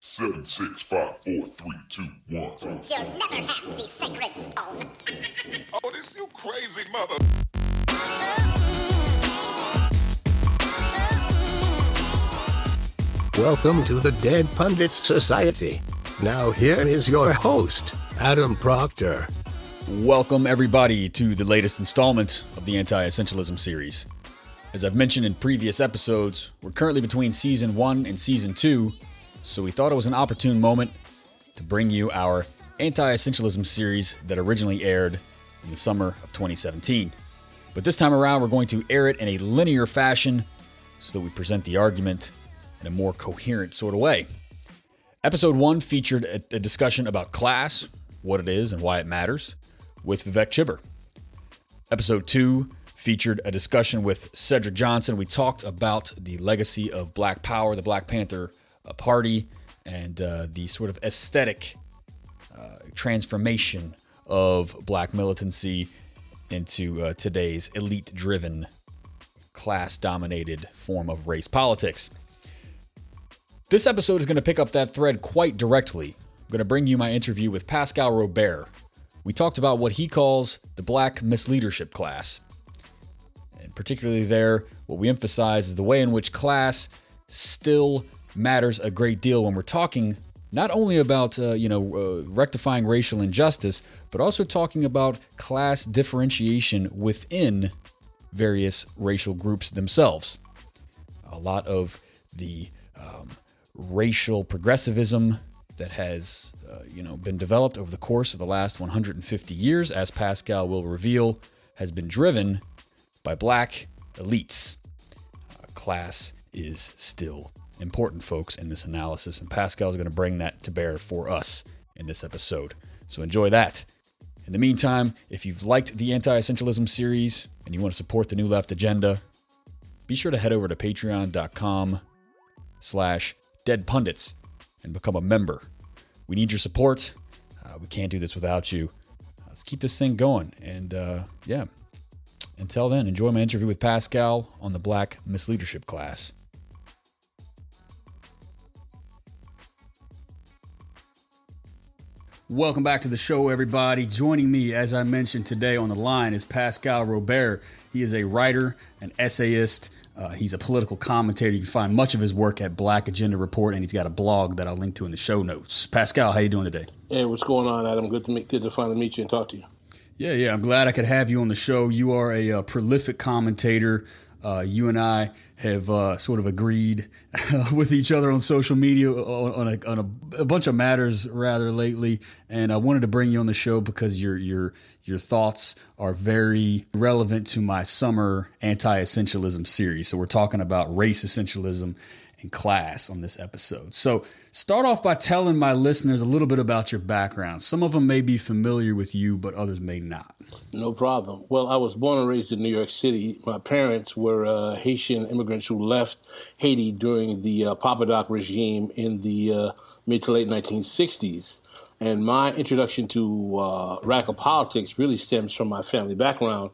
Seven, six, five, four, three, two, one. You'll never have the sacred stone. Oh, this you crazy mother. Welcome to the Dead Pundits Society. Now, here is your host, Adam Proctor. Welcome, everybody, to the latest installment of the Anti Essentialism series. As I've mentioned in previous episodes, we're currently between season one and season two, so we thought it was an opportune moment to bring you our Anti Essentialism series that originally aired in the summer of 2017. But this time around, we're going to air it in a linear fashion so that we present the argument in a more coherent sort of way. Episode one featured a, a discussion about class, what it is, and why it matters, with Vivek Chibber. Episode two featured a discussion with Cedric Johnson. We talked about the legacy of Black Power, the Black Panther uh, Party, and uh, the sort of aesthetic uh, transformation of black militancy into uh, today's elite driven, class dominated form of race politics. This episode is going to pick up that thread quite directly. I'm going to bring you my interview with Pascal Robert. We talked about what he calls the black misleadership class. And particularly there, what we emphasize is the way in which class still matters a great deal when we're talking not only about uh, you know uh, rectifying racial injustice, but also talking about class differentiation within various racial groups themselves. A lot of the um, racial progressivism that has uh, you know been developed over the course of the last 150 years, as Pascal will reveal, has been driven by black elites. Uh, class is still important, folks, in this analysis, and Pascal is going to bring that to bear for us in this episode. So enjoy that. In the meantime, if you've liked the anti-essentialism series and you want to support the New Left agenda, be sure to head over to patreon.com slash dead pundits and become a member. We need your support. Uh, we can't do this without you. Let's keep this thing going. And uh, yeah, until then, enjoy my interview with Pascal on the Black Misleadership class. Welcome back to the show, everybody. Joining me, as I mentioned today on the line, is Pascal Robert. He is a writer, an essayist. Uh, he's a political commentator. You can find much of his work at Black Agenda Report, and he's got a blog that I'll link to in the show notes. Pascal, how you doing today? Hey, what's going on, Adam? Good to meet, good to finally meet you and talk to you. Yeah, yeah. I'm glad I could have you on the show. You are a, uh prolific commentator. Uh, you and I have uh, sort of agreed with each other on social media on, on, a, on a, a, bunch of matters rather lately, and I wanted to bring you on the show because your your your thoughts are very relevant to my summer anti-essentialism series. So we're talking about race essentialism and class on this episode. So start off by telling my listeners a little bit about your background. Some of them may be familiar with you, but others may not. No problem. Well, I was born and raised in New York City. My parents were uh, Haitian immigrants who left Haiti during the uh, Papa Doc regime in the uh, mid to late 1960s. And my introduction to uh, radical politics really stems from my family background.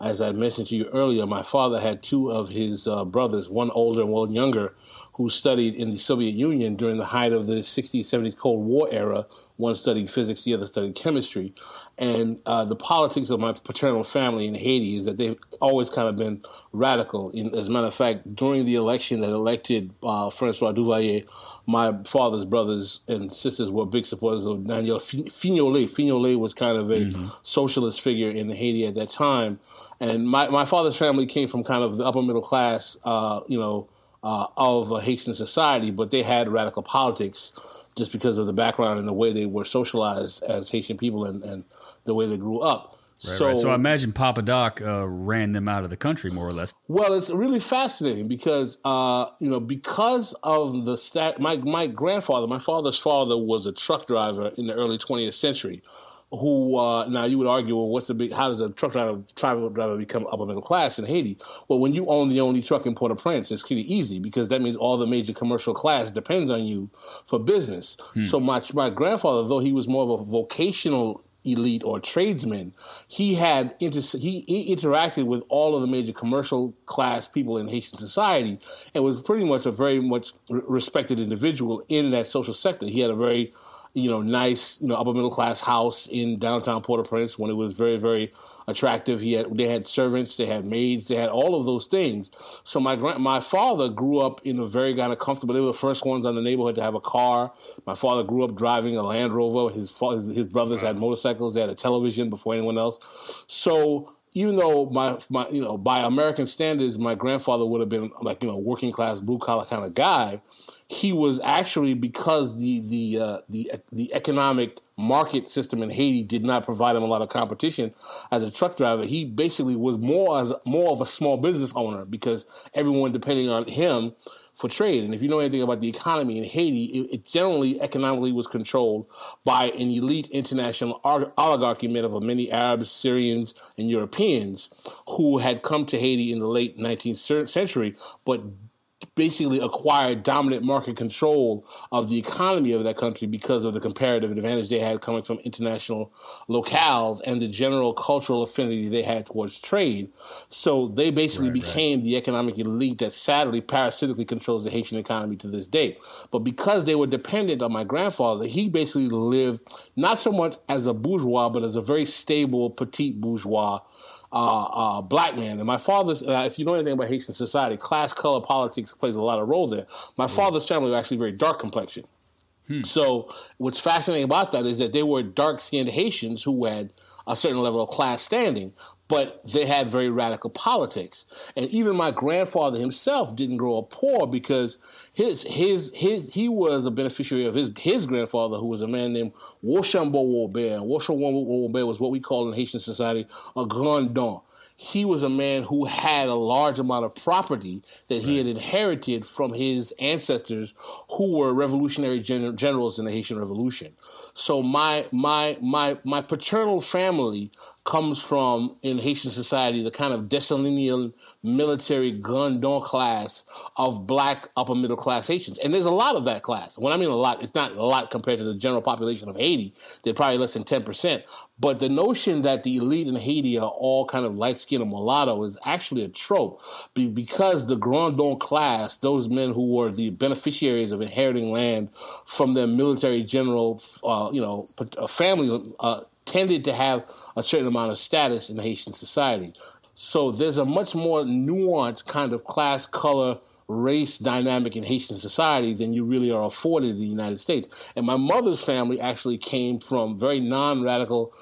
As I mentioned to you earlier, my father had two of his uh, brothers, one older and one younger, who studied in the Soviet Union during the height of the 60s, 70s Cold War era. One studied physics, the other studied chemistry. And uh, the politics of my paternal family in Haiti is that they've always kind of been radical. In, as a matter of fact, during the election that elected uh, Francois Duvalier, my father's brothers and sisters were big supporters of Daniel Fignolé. Fignolé was kind of a mm-hmm. socialist figure in Haiti at that time. And my, my father's family came from kind of the upper middle class, uh, you know, uh, of uh, Haitian society, but they had radical politics just because of the background and the way they were socialized as Haitian people and, and the way they grew up. Right, so, right. so I imagine Papa Doc uh, ran them out of the country more or less. Well, it's really fascinating because uh, you know because of the stat. My my grandfather, my father's father, was a truck driver in the early 20th century who uh, now you would argue, well, what's the big? How does a truck driver, travel driver become upper middle class in Haiti? Well, when you own the only truck in Port-au-Prince, it's pretty easy because that means all the major commercial class depends on you for business. Hmm. So my my grandfather, though he was more of a vocational elite or tradesmen. He had inter- he, he, interacted with all of the major commercial class people in Haitian society, and was pretty much a very much respected individual in that social sector. He had a very you know, nice, you know, upper middle class house in downtown Port-au-Prince when it was very, very attractive. He had, they had servants, they had maids, they had all of those things. So my grand, my father grew up in a very kind of comfortable. They were the first ones in the neighborhood to have a car. My father grew up driving a Land Rover. His his, his brothers had motorcycles. They had a television before anyone else. So even though my my you know by American standards, my grandfather would have been like you know working class blue collar kind of guy he was actually because the the uh, the the economic market system in Haiti did not provide him a lot of competition as a truck driver. He basically was more as more of a small business owner because everyone depending on him for trade. And if you know anything about the economy in Haiti, it, it generally economically was controlled by an elite international oligarchy made up of many Arabs, Syrians, and Europeans who had come to Haiti in the late 19th century, but basically acquired dominant market control of the economy of that country because of the comparative advantage they had coming from international locales and the general cultural affinity they had towards trade. So they basically right, became right. the economic elite that sadly parasitically controls the Haitian economy to this day. But because they were dependent on my grandfather, he basically lived not so much as a bourgeois, but as a very stable petite bourgeois uh, uh, black man. And my father's, uh, if you know anything about Haitian society, class, color, politics plays a lot of role there. My mm. father's family was actually very dark complexion. Hmm. So what's fascinating about that is that they were dark skinned Haitians who had a certain level of class standing, but they had very radical politics. And even my grandfather himself didn't grow up poor because his his his he was a beneficiary of his his grandfather, who was a man named Rochambeau Robert. Rochambeau Robert was what we call in Haitian society a grand don. He was a man who had a large amount of property that he had inherited from his ancestors, who were revolutionary gen- generals in the Haitian Revolution. So my my my my paternal family comes from in Haitian society the kind of Dessalinian military grand don class of black upper middle class Haitians. And there's a lot of that class. When I mean a lot, it's not a lot compared to the general population of Haiti. They're probably less than 10%. But the notion that the elite in Haiti are all kind of light skinned and mulatto is actually a trope because the Grand Don class, those men who were the beneficiaries of inheriting land from their military general, uh, you know, family, uh, tended to have a certain amount of status in Haitian society. So there's a much more nuanced kind of class, color, race dynamic in Haitian society than you really are afforded in the United States. And my mother's family actually came from very non-radical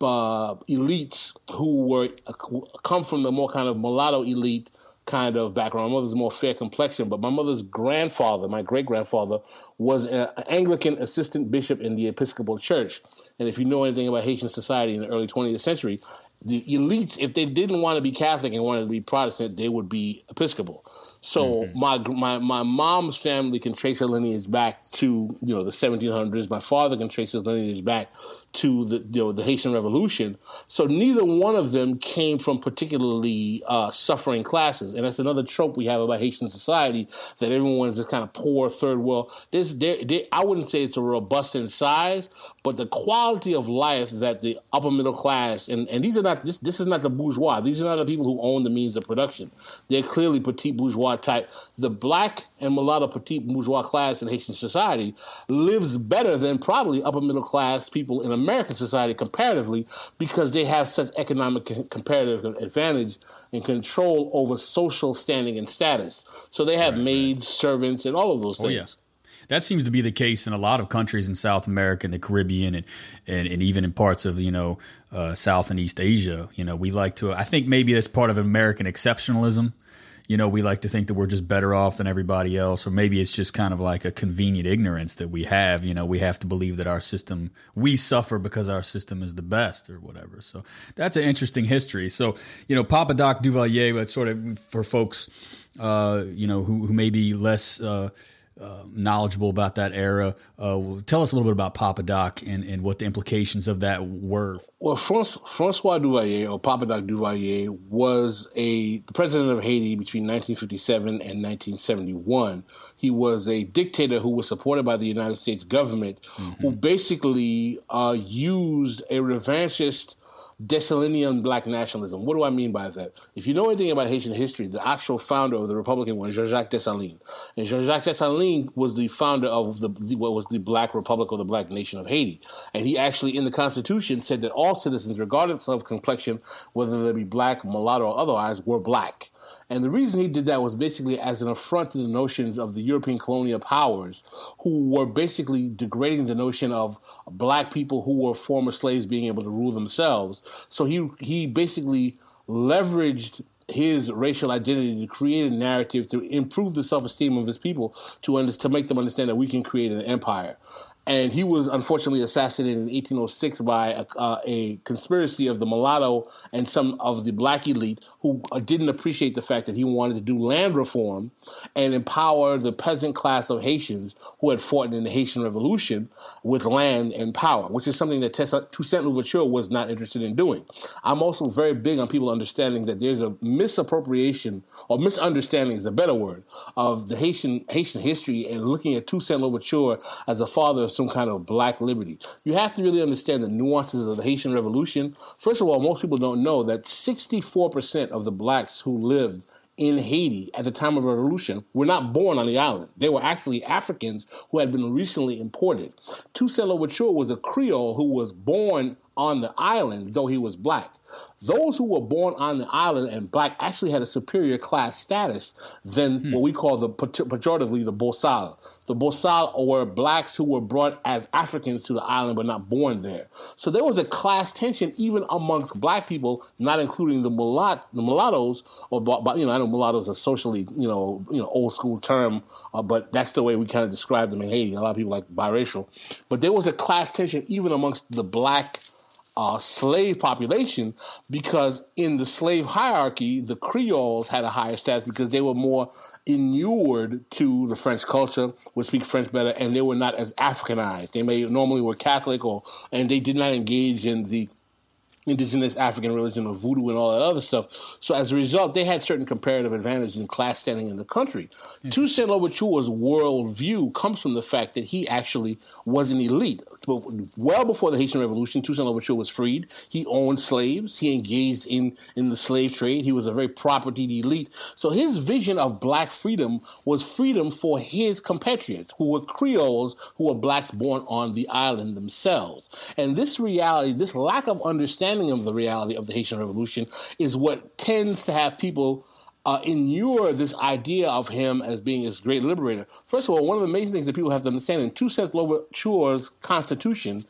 uh, elites who were uh, come from the more kind of mulatto elite kind of background. My mother's more fair complexion, but my mother's grandfather, my great grandfather, was an Anglican assistant bishop in the Episcopal Church. And if you know anything about Haitian society in the early 20th century, the elites, if they didn't want to be Catholic and wanted to be Protestant, they would be Episcopal. So mm-hmm. my my my mom's family can trace her lineage back to you know the 1700s. My father can trace his lineage back to the you know the Haitian Revolution. So neither one of them came from particularly uh, suffering classes, and that's another trope we have about Haitian society that everyone is this kind of poor third world. This I wouldn't say it's a robust in size, but the quality of life that the upper middle class and and these are not this this is not the bourgeois. These are not the people who own the means of production. They're clearly petite bourgeois type, the black and mulatto petite bourgeois class in Haitian society lives better than probably upper middle class people in American society comparatively because they have such economic comparative advantage and control over social standing and status. So they have right, maids, right. servants, and all of those things. Oh, yeah. That seems to be the case in a lot of countries in South America and the Caribbean and, and, and even in parts of, you know, uh, South and East Asia. You know, we like to, I think maybe that's part of American exceptionalism you know, we like to think that we're just better off than everybody else, or maybe it's just kind of like a convenient ignorance that we have. You know, we have to believe that our system, we suffer because our system is the best or whatever. So that's an interesting history. So, you know, Papa Doc Duvalier, but sort of for folks, uh, you know, who, who may be less, uh, uh, knowledgeable about that era. Uh, tell us a little bit about Papa Doc and, and what the implications of that were. Well, Francois Duvalier, or Papa Doc Duvalier, was a the president of Haiti between 1957 and 1971. He was a dictator who was supported by the United States government, mm-hmm. who basically uh, used a revanchist Dessalinian black nationalism. What do I mean by that? If you know anything about Haitian history, the actual founder of the Republican was Jean-Jacques Dessalines. And Jean-Jacques Dessalines was the founder of the, what was the Black Republic or the Black Nation of Haiti. And he actually, in the Constitution, said that all citizens, regardless of complexion, whether they be black, mulatto, or otherwise, were black. And the reason he did that was basically as an affront to the notions of the European colonial powers, who were basically degrading the notion of black people who were former slaves being able to rule themselves. So he he basically leveraged his racial identity to create a narrative to improve the self esteem of his people to under, to make them understand that we can create an empire and he was unfortunately assassinated in 1806 by a, uh, a, conspiracy of the mulatto and some of the black elite who uh, didn't appreciate the fact that he wanted to do land reform and empower the peasant class of Haitians who had fought in the Haitian Revolution with land and power, which is something that Toussaint Louverture was not interested in doing. I'm also very big on people understanding that there's a misappropriation or misunderstanding is a better word of the Haitian Haitian history and looking at Toussaint Louverture as a father some kind of black liberty. You have to really understand the nuances of the Haitian Revolution. First of all, most people don't know that 64% of the blacks who lived in Haiti at the time of revolution were not born on the island. They were actually Africans who had been recently imported. Toussaint Louverture was a Creole who was born on the island, though he was black. Those who were born on the island and black actually had a superior class status than hmm. what we call the pejoratively the Bosal. The Bosal were blacks who were brought as Africans to the island but not born there. So there was a class tension even amongst black people, not including the mulat the mulattoes or you know I know mulattoes are socially you know you know old school term, uh, but that's the way we kind of describe them in Haiti. A lot of people like biracial, but there was a class tension even amongst the black uh, slave population because in the slave hierarchy, the Creoles had a higher status because they were more inured to the French culture, would speak French better, and they were not as Africanized. They may normally were Catholic or and they did not engage in the indigenous African religion of voodoo and all that other stuff. So as a result, they had certain comparative advantage in class standing in the country. Mm-hmm. Toussaint Louverture's worldview comes from the fact that he actually was an elite. Well before the Haitian Revolution, Toussaint Louverture was freed. He owned slaves. He engaged in, in the slave trade. He was a very propertied elite. So his vision of black freedom was freedom for his compatriots, who were Creoles, who were blacks born on the island themselves. And this reality, this lack of understanding understanding of the reality of the Haitian Revolution is what tends to have people uh, inure this idea of him as being this great liberator. First of all, one of the amazing things that people have to understand in Toussaint Louverture's constitution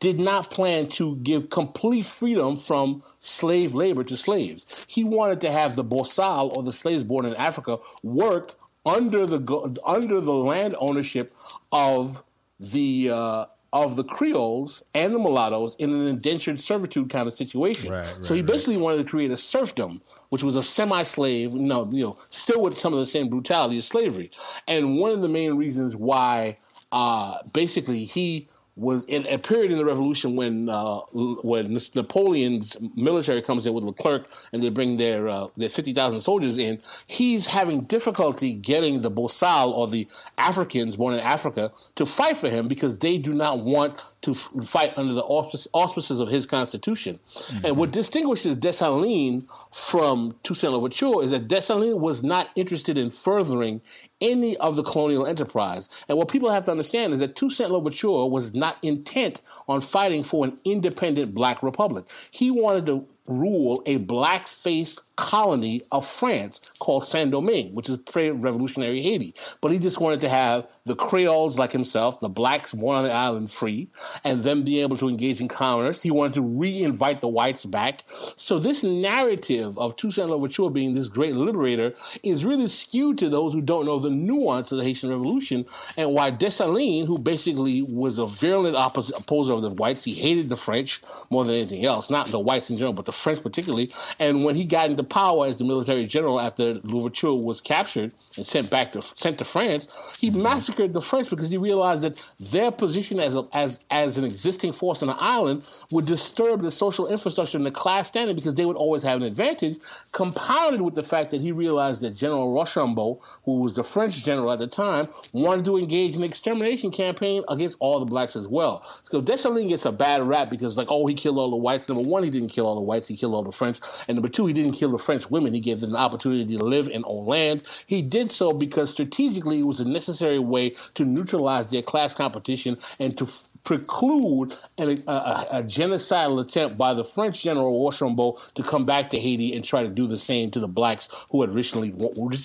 did not plan to give complete freedom from slave labor to slaves. He wanted to have the Bosal or the slaves born in Africa work under the under the land ownership of the uh, of the Creoles and the mulattoes in an indentured servitude kind of situation. Right, right, so he basically right. wanted to create a serfdom, which was a semi-slave, you know, you know, still with some of the same brutality as slavery. And one of the main reasons why, uh, basically, he was in a period in the revolution when uh, when Napoleon's military comes in with Leclerc and they bring their uh, their fifty thousand soldiers in. He's having difficulty getting the Bosal or the Africans born in Africa to fight for him because they do not want to f- fight under the auspices of his constitution. Mm-hmm. And what distinguishes Dessalines from Toussaint Louverture is that Dessalines was not interested in furthering any of the colonial enterprise. And what people have to understand is that Toussaint Louverture was not intent on fighting for an independent black republic. He wanted to rule a black faced colony of France called Saint Domingue, which is pre revolutionary Haiti. But he just wanted to have the Creoles like himself, the blacks born on the island free, and them be able to engage in commerce. He wanted to re invite the whites back. So this narrative of Toussaint Louverture being this great liberator is really skewed to those who don't know the nuance of the Haitian Revolution and why Dessalines, who basically was a virulent opposer of the whites, he hated the French more than anything else, not the whites in general, but the French particularly. And when he got into power as the military general after Louverture was captured and sent back to sent to France, he mm-hmm. massacred the French because he realized that their position as a, as as an existing force on the island would disturb the social infrastructure and the class standing because they would always have an advantage. Compounded with the fact that he realized that General Rochambeau, who was the French general at the time, wanted to engage in an extermination campaign against all the blacks as well. So Dessalines gets a bad rap because like, oh, he killed all the whites. Number one, he didn't kill all the whites; he killed all the French. And number two, he didn't kill the French women. He gave them an opportunity to live and own land. He did so because strategically it was a necessary way to neutralize their class competition and to f- preclude an, a, a, a, genocidal attempt by the French General Rochambeau to come back to Haiti and try to do the same to the blacks who had recently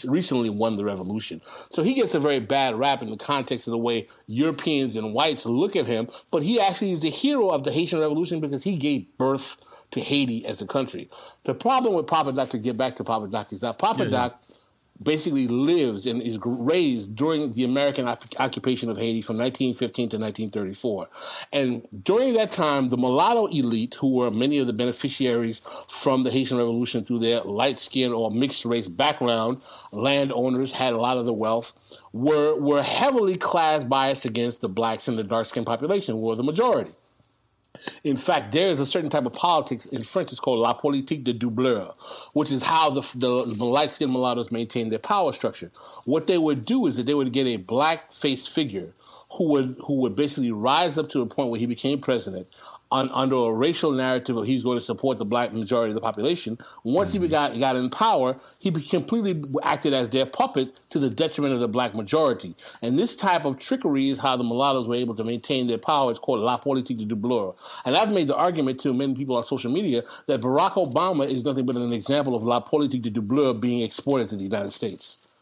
recently won the revolution. So he gets a very bad rap in the context of the way Europeans and whites look at him, but he actually is a hero of the Haitian Revolution because he gave birth to Haiti as a country. The problem with Papa Doc, to get back to Papa Doc, is that Papa yeah, Doc basically lives and is raised during the American occupation of Haiti from 1915 to 1934. And during that time, the mulatto elite, who were many of the beneficiaries from the Haitian Revolution through their light skin or mixed race background, landowners had a lot of the wealth, were, were heavily class biased against the blacks and the dark skinned population, who were the majority. In fact, there is a certain type of politics in French. It's called la politique de doublure, which is how the, the, the light skinned mulattoes maintain their power structure. What they would do is that they would get a black faced figure who would who would basically rise up to a point where he became president on, under a racial narrative of he's going to support the black majority of the population. Once he mm-hmm. got got in power, he completely acted as their puppet to the detriment of the black majority. And this type of trickery is how the mulattoes were able to maintain their power. It's called la politique de doublure. And I've made the argument to many people on social media that Barack Obama is nothing but an example of la politique de doublure being exported to the United States.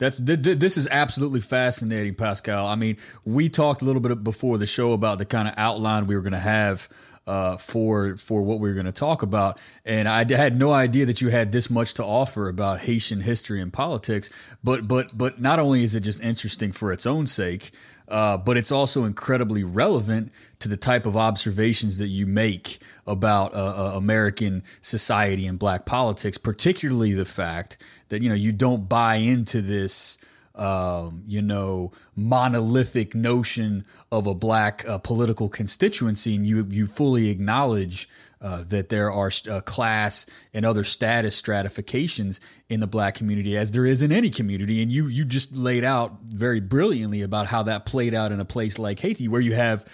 That's this is absolutely fascinating, Pascal. I mean, we talked a little bit before the show about the kind of outline we were going to have uh, for for what we were going to talk about, and I had no idea that you had this much to offer about Haitian history and politics. But but but not only is it just interesting for its own sake, uh, but it's also incredibly relevant to the type of observations that you make about uh, uh, American society and black politics, particularly the fact that you know you don't buy into this um, you know monolithic notion of a black uh, political constituency, and you you fully acknowledge uh, that there are uh, class and other status stratifications in the black community, as there is in any community. And you you just laid out very brilliantly about how that played out in a place like Haiti, where you have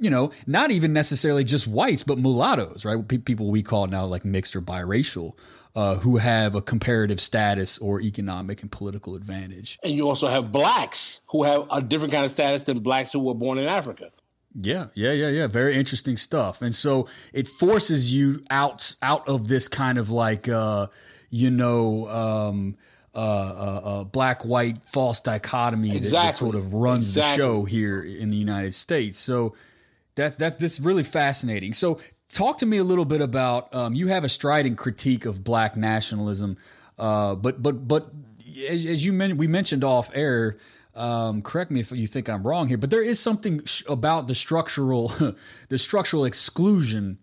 you know, not even necessarily just whites, but mulattoes, right? People we call now like mixed or biracial, uh, who have a comparative status or economic and political advantage. And you also have blacks who have a different kind of status than blacks who were born in Africa. Yeah, yeah, yeah, yeah. Very interesting stuff. And so it forces you out out of this kind of like uh, you know, um, uh, uh, uh, black white false dichotomy exactly. that, that, sort of runs exactly. the show here in the United States. So that's that's this really fascinating. So talk to me a little bit about um, you have a strident critique of black nationalism, uh, but but but as, as you mentioned, we mentioned off air um, correct me if you think I'm wrong here, but there is something sh- about the structural, the structural exclusion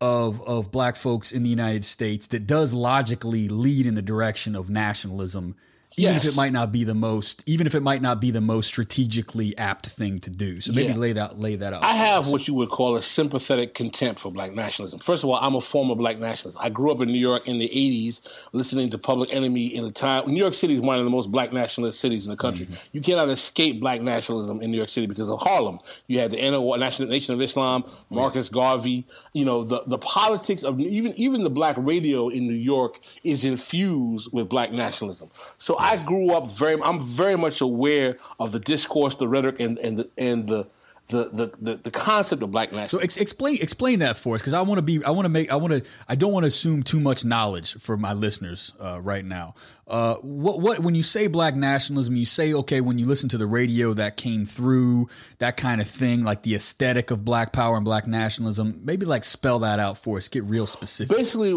of of black folks in the United States that does logically lead in the direction of nationalism even yes. if it might not be the most even if it might not be the most strategically apt thing to do. So maybe yeah. lay that lay that out i have what you would call a sympathetic contempt for black nationalism. First of all i'm a former black nationalist. I grew up in new york in the 80s listening to public enemy in a time new york city is one of the most black nationalist cities in the country. Mm-hmm. you cannot escape black nationalism in new york city because of harlem. You had the national nation of islam marcus garvey. You know the, the politics of even even the black radio in new york is infused with black nationalism. So I grew up very. I'm very much aware of the discourse, the rhetoric, and and the and the the the the, the concept of black nationalism. So ex- explain explain that for us, because I want to be I want to make I want to I don't want to assume too much knowledge for my listeners uh, right now. Uh, what what when you say black nationalism, you say okay when you listen to the radio that came through that kind of thing, like the aesthetic of black power and black nationalism. Maybe like spell that out for us. Get real specific. Basically,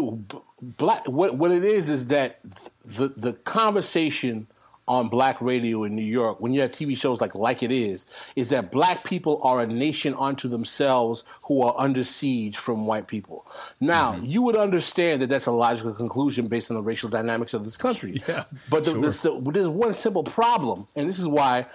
black what what it is is that the the conversation on black radio in New York, when you have TV shows like Like It Is, is that black people are a nation unto themselves who are under siege from white people. Now, mm-hmm. you would understand that that's a logical conclusion based on the racial dynamics of this country. Yeah, but the, sure. the, there's one simple problem, and this is why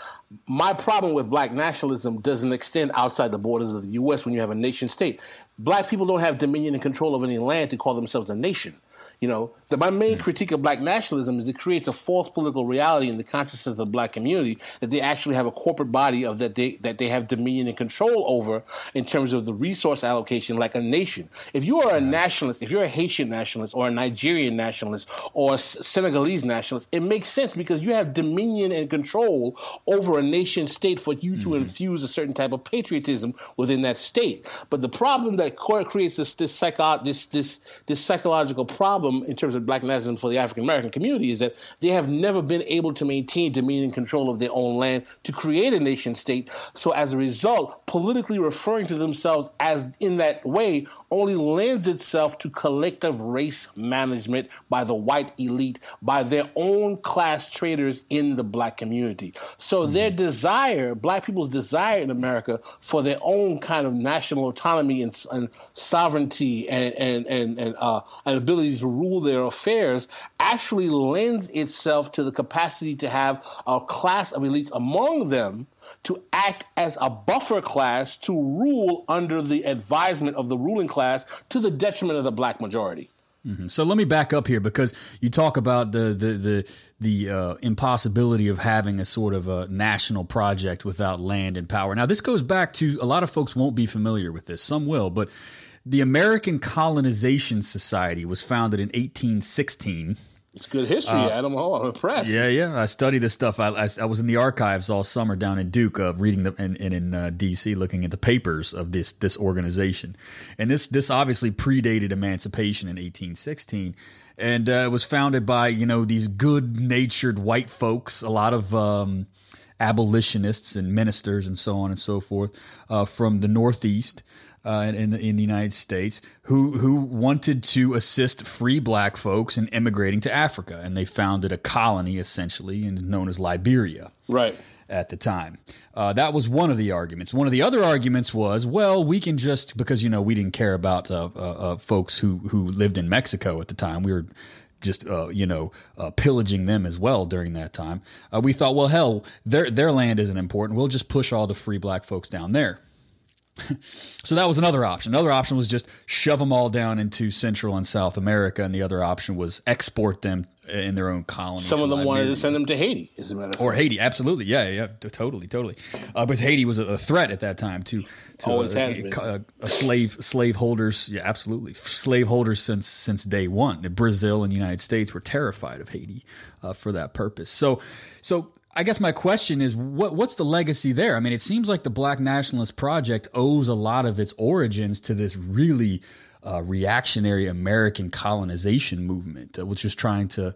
my problem with black nationalism doesn't extend outside the borders of the U.S. when you have a nation state. Black people don't have dominion and control of any land to call themselves a nation. You know, the, my main critique of black nationalism is it creates a false political reality in the consciousness of the black community that they actually have a corporate body of that they that they have dominion and control over in terms of the resource allocation, like a nation. If you are a nationalist, if you're a Haitian nationalist or a Nigerian nationalist or a Senegalese nationalist, it makes sense because you have dominion and control over a nation state for you mm-hmm. to infuse a certain type of patriotism within that state. But the problem that creates this this, psycho- this this this psychological problem problem in terms of black nationalism for the African American community is that they have never been able to maintain dominion and control of their own land to create a nation state. So as a result, politically referring to themselves as in that way only lends itself to collective race management by the white elite, by their own class traders in the black community. So mm-hmm. their desire, black people's desire in America for their own kind of national autonomy and, and sovereignty and, and, and, and, uh, and ability to rule their affairs actually lends itself to the capacity to have a class of elites among them to act as a buffer class to rule under the advisement of the ruling class to the detriment of the black majority. Mm-hmm. So let me back up here because you talk about the the the, the uh, impossibility of having a sort of a national project without land and power. Now this goes back to a lot of folks won't be familiar with this. Some will, but the American Colonization Society was founded in 1816. It's good history, uh, Adam. Oh, I'm impressed. Yeah, yeah. I study this stuff. I, I, I, was in the archives all summer down in Duke, uh, reading the and, and in uh, D.C. looking at the papers of this this organization, and this this obviously predated emancipation in 1816, and uh, it was founded by you know these good natured white folks, a lot of. Um, abolitionists and ministers and so on and so forth uh, from the Northeast uh, in, the, in the United States who who wanted to assist free black folks in immigrating to Africa, and they founded a colony essentially, and known as Liberia. Right at the time. Uh, that was one of the arguments. One of the other arguments was, well, we can just because you know we didn't care about uh, uh, uh folks who who lived in Mexico at the time. We were just uh, you know uh, pillaging them as well during that time. we thought, well, hell, their their land isn't important. We'll just push all the free black folks down there. so that was another option. Another option was just shove them all down into Central and South America, and the other option was export them in their own colonies. Some of them wanted to send them to Haiti, as a matter of Or Haiti, absolutely, yeah, yeah, totally, totally. Uh, because Haiti was a, threat at that time to, to always uh, has been a, a slave slaveholders. Yeah, absolutely, slaveholders since since day one. Brazil and the United States were terrified of Haiti uh, for that purpose. So, so I guess my question is what what's the legacy there? I mean, it seems like the Black Nationalist Project owes a lot of its origins to this really uh, reactionary American colonization movement, uh, which was trying to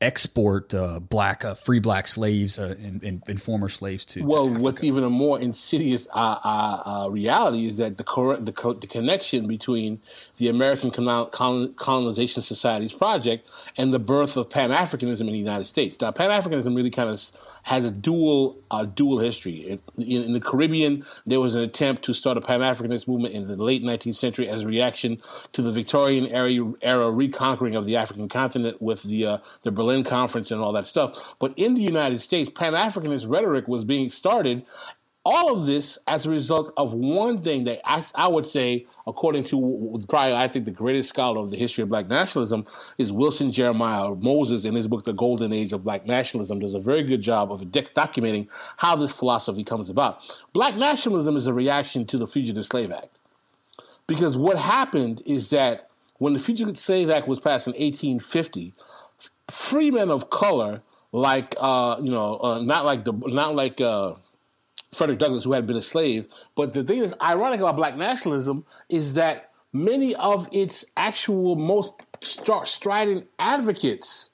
export uh, black uh, free black slaves uh, and, and, and, former slaves to. Well, to what's even a more insidious uh, uh, uh, reality is that the, cor- the, co- the, connection between the American Colon- Colonization Society's project and the birth of Pan Africanism in the United States. Now, Pan Africanism really kind of has a dual dual history. in, in, the Caribbean, there was an attempt to start a Pan Africanist movement in the late 19th century as a reaction to the Victorian era, era reconquering of the African continent with the uh, the Berlin Conference and all that stuff. But in the United States, Pan Africanist rhetoric was being started all of this as a result of one thing that I, I, would say, according to probably I think the greatest scholar of the history of black nationalism is Wilson Jeremiah Moses in his book The Golden Age of Black Nationalism does a very good job of documenting how this philosophy comes about. Black nationalism is a reaction to the Fugitive Slave Act. Because what happened is that when the Fugitive Slave Act was passed in 1850, free men of color like uh, you know, uh, not like the not like uh, Frederick Douglass, who had been a slave. But the thing that's ironic about black nationalism is that many of its actual most strident advocates,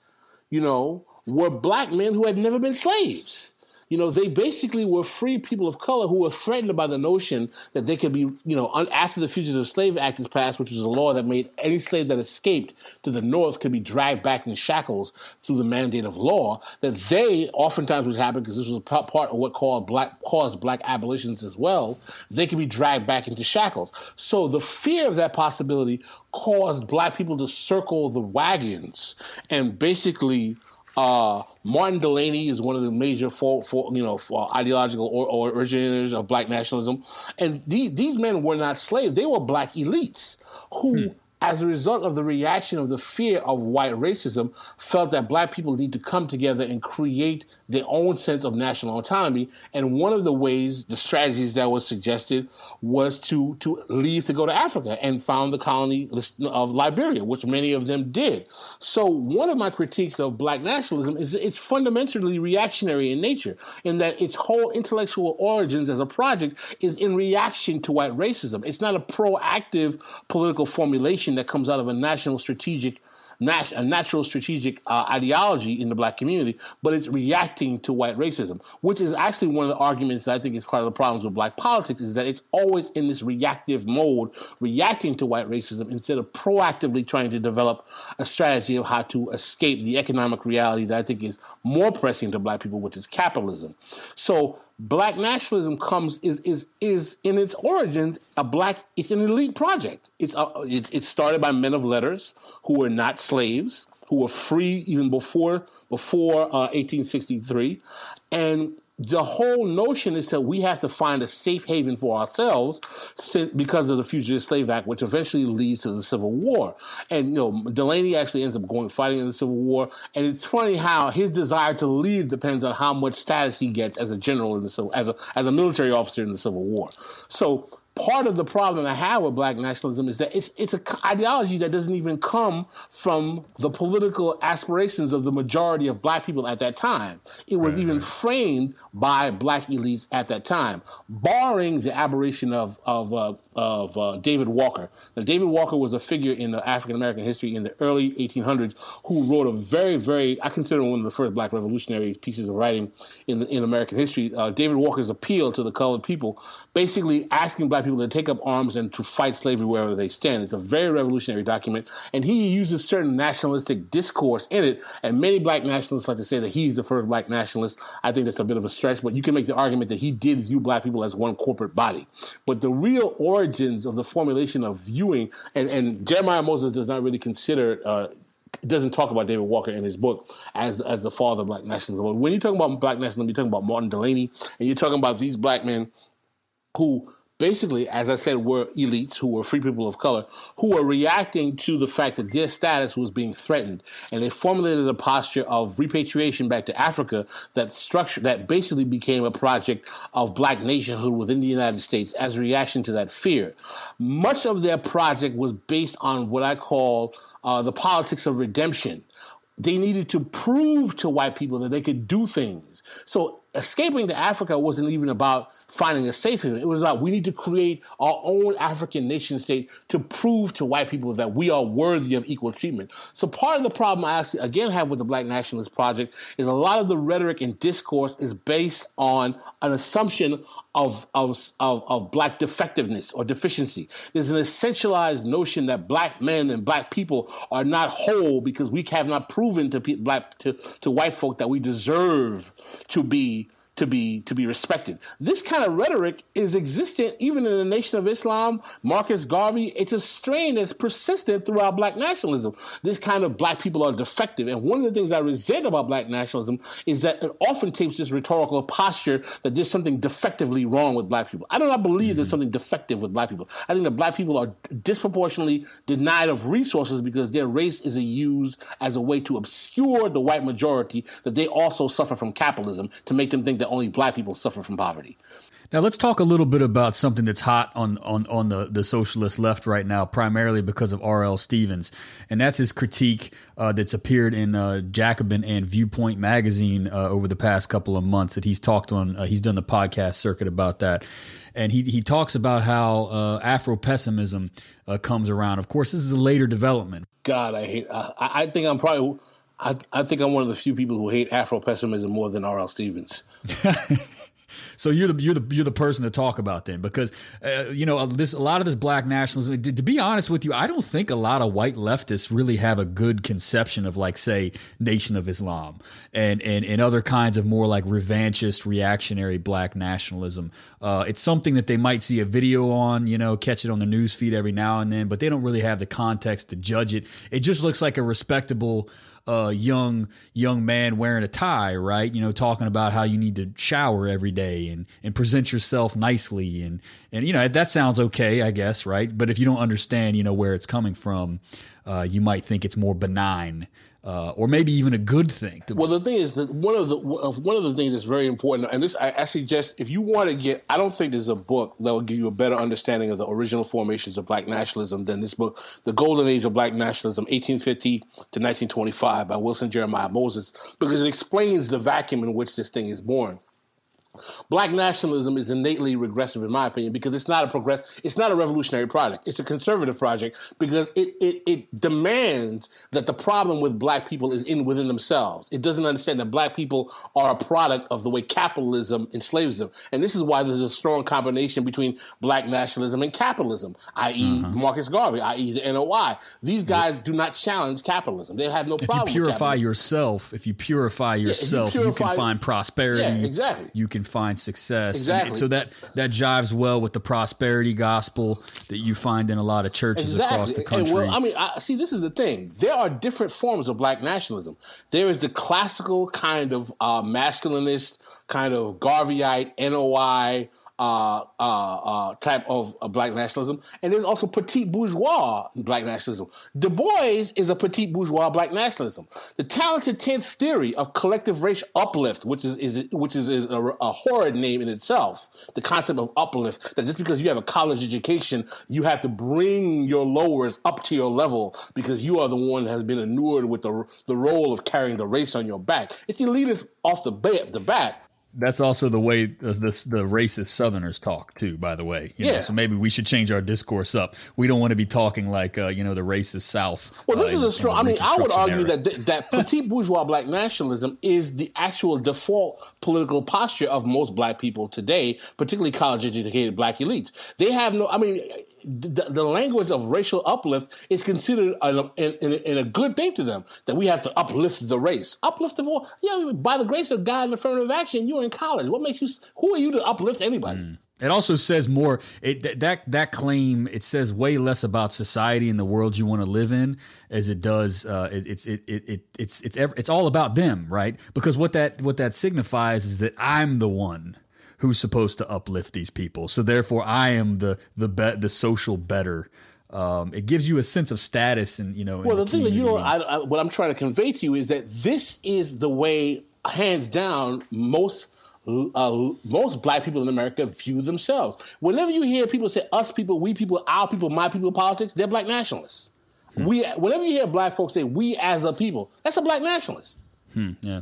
you know, were black men who had never been slaves. You know, they basically were free people of color who were threatened by the notion that they could be, you know, un- after the Fugitive Slave Act is passed, which was a law that made any slave that escaped to the North could be dragged back in shackles through the mandate of law. That they oftentimes was happening because this was part of what called black caused black abolitions as well. They could be dragged back into shackles. So the fear of that possibility caused black people to circle the wagons and basically uh, Martin Delany is one of the major, for, for you know, for ideological or, or originators of black nationalism, and these these men were not slaves; they were black elites who. Hmm as a result of the reaction of the fear of white racism, felt that black people need to come together and create their own sense of national autonomy. And one of the ways, the strategies that was suggested was to, to leave to go to Africa and found the colony of Liberia, which many of them did. So one of my critiques of black nationalism is it's fundamentally reactionary in nature, in that its whole intellectual origins as a project is in reaction to white racism. It's not a proactive political formulation that comes out of a national strategic a natural strategic uh, ideology in the black community, but it's reacting to white racism, which is actually one of the arguments that I think is part of the problems with black politics is that it's always in this reactive mode, reacting to white racism instead of proactively trying to develop a strategy of how to escape the economic reality that I think is more pressing to black people, which is capitalism. So black nationalism comes is is is in its origins a black it's an elite project. It's a, it, it started by men of letters who were not slaves who were free even before before uh, 1863 and the whole notion is that we have to find a safe haven for ourselves because of the Fugitive Slave Act, which eventually leads to the Civil War. And you know, Delany actually ends up going fighting in the Civil War. And it's funny how his desire to leave depends on how much status he gets as a general in the as a as a military officer in the Civil War. So part of the problem I have with black nationalism is that it's it's an ideology that doesn't even come from the political aspirations of the majority of black people at that time. It was right, even right. framed by black elites at that time, barring the aberration of of uh, of uh, David Walker. Now, David Walker was a figure in African American history in the early 1800s who wrote a very, very, I consider one of the first black revolutionary pieces of writing in, in American history. Uh, David Walker's appeal to the colored people, basically asking black people to take up arms and to fight slavery wherever they stand. It's a very revolutionary document, and he uses certain nationalistic discourse in it, and many black nationalists like to say that he's the first black nationalist. I think that's a bit of a stretch, but you can make the argument that he did view black people as one corporate body. But the real origin origins of the formulation of viewing, and, and Jeremiah Moses does not really consider uh, doesn't talk about David Walker in his book as as the father of black nationalism. When you talk about black nationalism, you're talking about Martin Delany, and you're talking about these black men who basically, as I said, were elites who were free people of color who were reacting to the fact that their status was being threatened, and they formulated a posture of repatriation back to Africa that structure that basically became a project of black nationhood within the United States as a reaction to that fear. Much of their project was based on what I call uh, the politics of redemption they needed to prove to white people that they could do things. So escaping to Africa wasn't even about finding a safe haven. It was about we need to create our own African nation state to prove to white people that we are worthy of equal treatment. So part of the problem I actually again have with the Black Nationalist Project is a lot of the rhetoric and discourse is based on an assumption of, of, of, black defectiveness or deficiency. There's an essentialized notion that black men and black people are not whole because we have not proven to black to, to white folk that we deserve to be to be to be respected. This kind of rhetoric is existent even in the Nation of Islam, Marcus Garvey. It's a strain that's persistent throughout black nationalism. This kind of black people are defective. And one of the things I resent about black nationalism is that it often takes this rhetorical posture that there's something defectively wrong with black people. I do not believe mm-hmm. there's something defective with black people. I think that black people are disproportionately denied of resources because their race is used as a way to obscure the white majority that they also suffer from capitalism to make them think that only black people suffer from poverty. Now let's talk a little bit about something that's hot on on on the the socialist left right now, primarily because of R.L. Stephens, and that's his critique uh, that's appeared in uh, Jacobin and Viewpoint magazine uh, over the past couple of months. That he's talked on, uh, he's done the podcast circuit about that, and he he talks about how uh, Afro pessimism uh, comes around. Of course, this is a later development. God, I hate. I, I think I'm probably I, I think I'm one of the few people who hate Afro pessimism more than R.L. Stephens. So you're the you're the you're the person to talk about then, because uh, you know this a lot of this black nationalism. To, to, be honest with you, I don't think a lot of white leftists really have a good conception of like say Nation of Islam and and and other kinds of more like revanchist, reactionary black nationalism. Uh, it's something that they might see a video on, you know, catch it on the news feed every now and then, but they don't really have the context to judge it. It just looks like a respectable a young young man wearing a tie, right? You know, talking about how you need to shower every day and and present yourself nicely and and you know that sounds okay, I guess, right? But if you don't understand, you know, where it's coming from, uh, you might think it's more benign uh, or maybe even a good thing. well, the thing is that one of the one of the things that's very important, and this I, I suggest if you want to get, I don't think there's a book that will give you a better understanding of the original formations of Black nationalism than this book, "The Golden Age of Black Nationalism, 1850 to 1925" by Wilson Jeremiah Moses, because it explains the vacuum in which this thing is born. Black nationalism is innately regressive, in my opinion, because it's not a progress, it's not a revolutionary project. It's a conservative project because it, it, it demands that the problem with black people is in within themselves. It doesn't understand that black people are a product of the way capitalism enslaves them. And this is why there's a strong combination between black nationalism and capitalism, i.e., uh-huh. Marcus Garvey, i.e., the NOI. These guys do not challenge capitalism. They have no if problem. If you purify yourself, if you purify yourself, yeah, you, purify, you, can find prosperity. Yeah, exactly. You can find success. Exactly. And so that that jives well with the prosperity gospel that you find in a lot of churches exactly. across the country. Well, I mean, I, see, this is the thing. There are different forms of black nationalism. There is the classical kind of uh, masculinist, kind of Garveyite, NOI uh, uh, uh, type of black nationalism, and there's also petit bourgeois black nationalism. Du Bois is a petit bourgeois black nationalism. The talented tenth theory of collective racial uplift, which is, is which is, is a, a, horrid name in itself. The concept of uplift that just because you have a college education, you have to bring your lowers up to your level because you are the one that has been inured with the the role of carrying the race on your back. It's elitist off the bat. The bat that's also the way the, the, the racist Southerners talk too. By the way, you yeah. Know, so maybe we should change our discourse up. We don't want to be talking like uh, you know the racist South. Well, this uh, is a strong. I mean, I would argue era. that that petit bourgeois black nationalism is the actual default political posture of most black people today, particularly college educated black elites. They have no. I mean, the, the, language of racial uplift is considered a, good thing to them that we have to uplift the race. Uplift the all. Yeah, by the grace of God and affirmative action, you're in college. What makes you? Who are you to uplift anybody? Mm. It also says more. It, that that claim it says way less about society and the world you want to live in as it does. Uh, it, it's it, it, it it's it's it's all about them, right? Because what that what that signifies is that I'm the one who's supposed to uplift these people. So therefore, I am the the be- the social better. Um, it gives you a sense of status, and you know. Well, the, the thing that you know, I, I, what I'm trying to convey to you is that this is the way, hands down, most. Uh, most black people in America view themselves. Whenever you hear people say "us people," "we people," "our people," "my people" politics, they're black nationalists. Hmm. We, whenever you hear black folks say "we as a people," that's a black nationalist. Hmm. Yeah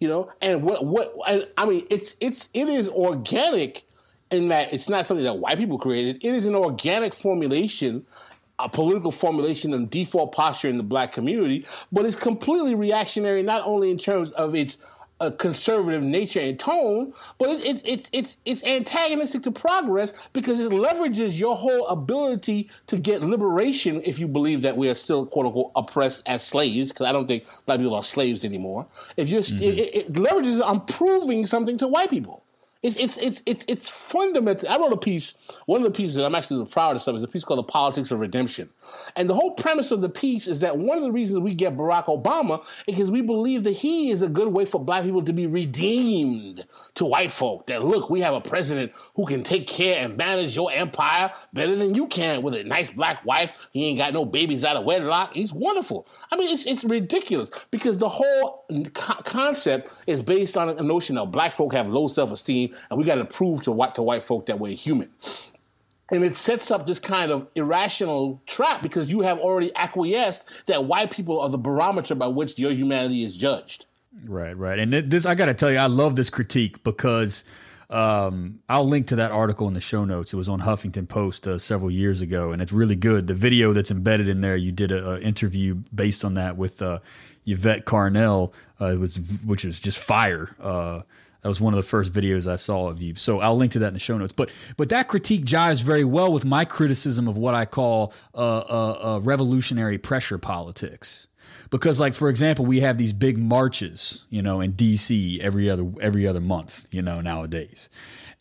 you know? And what what and i mean it's it's it is organic in that it's not something that white people created. It is an organic formulation a political formulation and default posture in the black community but it's completely reactionary not only in terms of its a conservative nature and tone, but it's it's it's it's it's antagonistic to progress because it leverages your whole ability to get liberation if you believe that we are still quote unquote oppressed as slaves. Because I don't think black people are slaves anymore. If you're, mm-hmm. it, it, leverages on proving something to white people. It's it's it's it's it's fundamental. I wrote a piece. One of the pieces that I'm actually the proudest of is a piece called "The Politics of Redemption," and the whole premise of the piece is that one of the reasons we get Barack Obama is because we believe that he is a good way for Black people to be redeemed to white folk. That look, we have a president who can take care and manage your empire better than you can with a nice black wife. He ain't got no babies out of wedlock. He's wonderful. I mean, it's it's ridiculous because the whole co- concept is based on a notion that black folk have low self esteem and we got to prove to white to white folk that we're human. And it sets up this kind of irrational trap because you have already acquiesced that white people are the barometer by which your humanity is judged. Right, right. And this, I got to tell you, I love this critique because um, I'll link to that article in the show notes. It was on Huffington Post uh, several years ago, and it's really good. The video that's embedded in there, you did an interview based on that with uh, Yvette Carnell, uh, was which was just fire. That was one of the first videos I saw of you. So I'll link to that in the show notes. But but that critique jives very well with my criticism of what I call uh, uh, uh, revolutionary pressure politics. Because like for example, we have these big marches, you know, in D.C. every other every other month, you know, nowadays,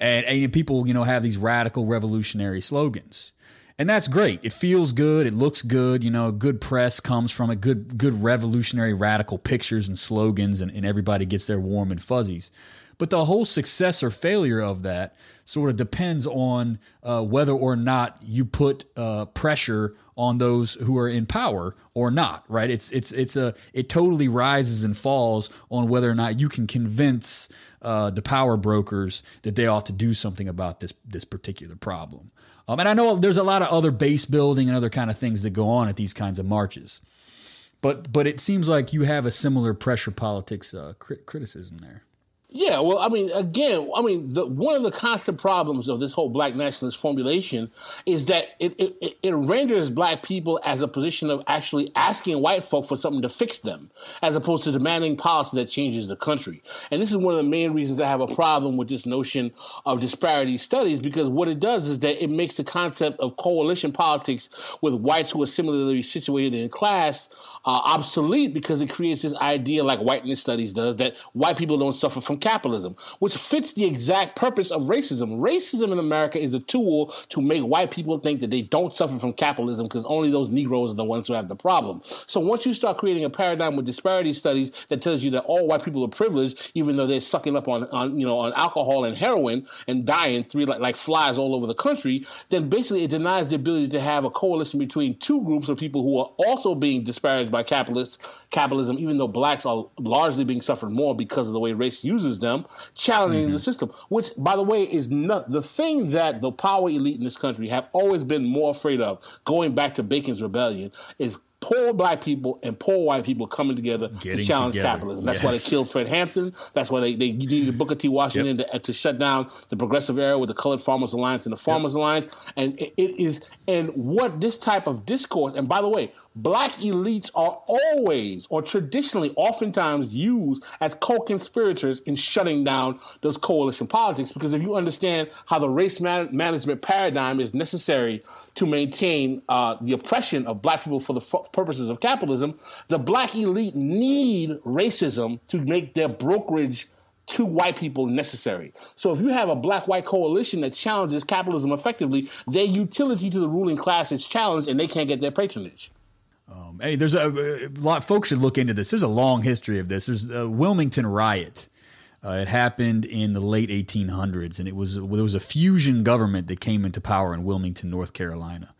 and, and people you know have these radical revolutionary slogans and that's great. It feels good. It looks good. You know, good press comes from it. Good, good revolutionary, radical pictures and slogans, and, and everybody gets their warm and fuzzies. But the whole success or failure of that sort of depends on uh, whether or not you put uh, pressure on those who are in power or not. Right? It's it's it's a it totally rises and falls on whether or not you can convince uh, the power brokers that they ought to do something about this this particular problem. Um, and I know there's a lot of other base building and other kind of things that go on at these kinds of marches. But but it seems like you have a similar pressure politics uh, crit- criticism there. Yeah, well, I mean, again, I mean, the, one of the constant problems of this whole black nationalist formulation is that it, it, it, renders black people as a position of actually asking white folk for something to fix them, as opposed to demanding policy that changes the country. And this is one of the main reasons I have a problem with this notion of disparity studies, because what it does is that it makes the concept of coalition politics with whites who are similarly situated in class uh, obsolete because it creates this idea, like whiteness studies does, that white people don't suffer from capitalism, which fits the exact purpose of racism. Racism in America is a tool to make white people think that they don't suffer from capitalism because only those Negroes are the ones who have the problem. So once you start creating a paradigm with disparity studies that tells you that all white people are privileged, even though they're sucking up on, on you know on alcohol and heroin and dying three like, like flies all over the country, then basically it denies the ability to have a coalition between two groups of people who are also being disparaged by capitalists, capitalism, even though blacks are largely being suffered more because of the way race uses them, challenging mm-hmm. the system. Which, by the way, is not the thing that the power elite in this country have always been more afraid of. Going back to Bacon's Rebellion, is poor black people and poor white people coming together Getting to challenge together. capitalism. That's yes. why they killed Fred Hampton. That's why they, they needed Booker T. Washington yep. to, to, shut down the progressive era with the Colored Farmers Alliance and the Farmers yep. Alliance. And it, it is, and what this type of discourse, and by the way, black elites are always or traditionally oftentimes used as co-conspirators in shutting down those coalition politics because if you understand how the race man- management paradigm is necessary to maintain uh, the oppression of black people for the purposes of capitalism, the black elite need racism to make their brokerage to white people necessary. So if you have a black white coalition that challenges capitalism effectively, their utility to the ruling class is challenged and they can't get their patronage. Um, hey, there's a, a, lot. Folks should look into this. There's a long history of this. There's a Wilmington riot. Uh, it happened in the late 1800s, and it was there was a fusion government that came into power in Wilmington, North Carolina.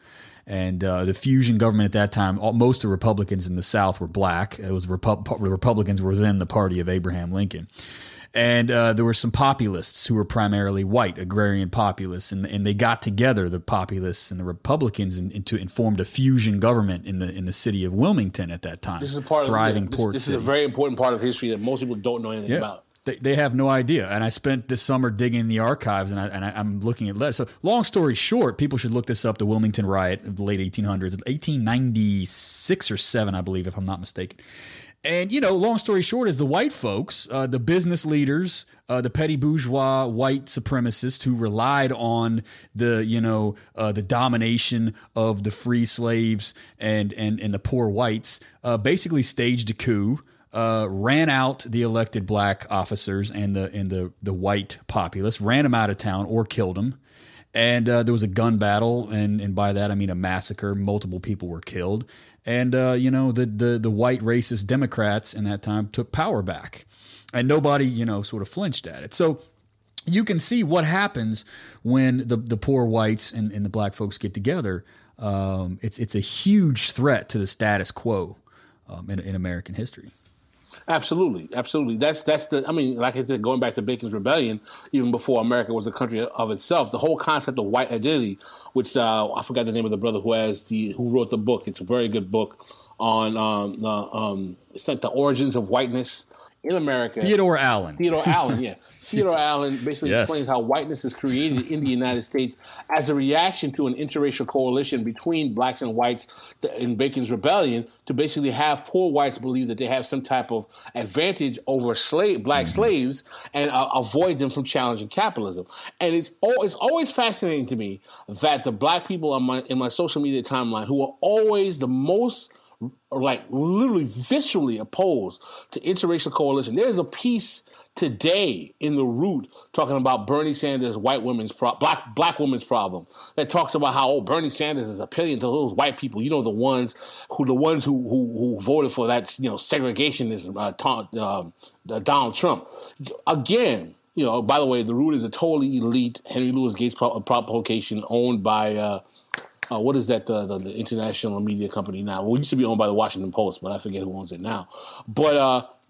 And uh, the fusion government at that time, all, most of the Republicans in the South were black. It was Repu- the Republicans were then the party of Abraham Lincoln. And uh, there were some populists who were primarily white, agrarian populists, and, and they got together, the populists and the Republicans, and, and, to, and formed a fusion government in the in the city of Wilmington at that time. This is part thriving of, yeah, this, this is a very important part of history that most people don't know anything yeah. about. They, they have no idea. And I spent this summer digging the archives and, I, and I, am looking at letters. So, long story short, people should look this up the Wilmington riot of the late 1800s, 1896 or 7, I believe, if I'm not mistaken. And, you know, long story short is the white folks, uh, the business leaders, uh, the petty bourgeois white supremacists who relied on the, you know, uh, the domination of the free slaves and, and, and the poor whites, uh, basically staged a coup uh, ran out the elected black officers and the and the the white populace, ran them out of town or killed them. And uh, there was a gun battle, and and by that I mean a massacre. Multiple people were killed, and uh, you know the the the white racist Democrats in that time took power back, and nobody you know sort of flinched at it. So you can see what happens when the the poor whites and, and the black folks get together. Um, it's it's a huge threat to the status quo um, in, in American history. Absolutely, absolutely. That's that's the. I mean, like I said, going back to Bacon's Rebellion, even before America was a country of itself, the whole concept of white identity, which uh, I forgot the name of the brother who has the who wrote the book. It's a very good book on um, um, it's like the origins of whiteness in America. Theodore Allen. Theodore Allen, yeah. Theodore Allen basically Yes. explains how whiteness is created in the United States as a reaction to an interracial coalition between blacks and whites in Bacon's rebellion to basically have poor whites believe that they have some type of advantage over slave black slaves and uh, avoid them from challenging capitalism. And it's al- it's always fascinating to me that the black people on my in my social media timeline who are always the most like literally viscerally opposed to interracial coalition. There's a piece today in the root talking about Bernie Sanders' white women's pro- black black women's problem that talks about how oh Bernie Sanders is appealing to those white people. You know the ones who the ones who who, who voted for that you know segregationism. Uh, Tom, um, uh, Donald Trump again. You know, by the way, the root is a totally elite Henry Louis Gates pro- publication owned by. Uh, uh, what is that? The, the, the international media company now. Well, it used to be owned by the Washington Post, but I forget who owns it now. But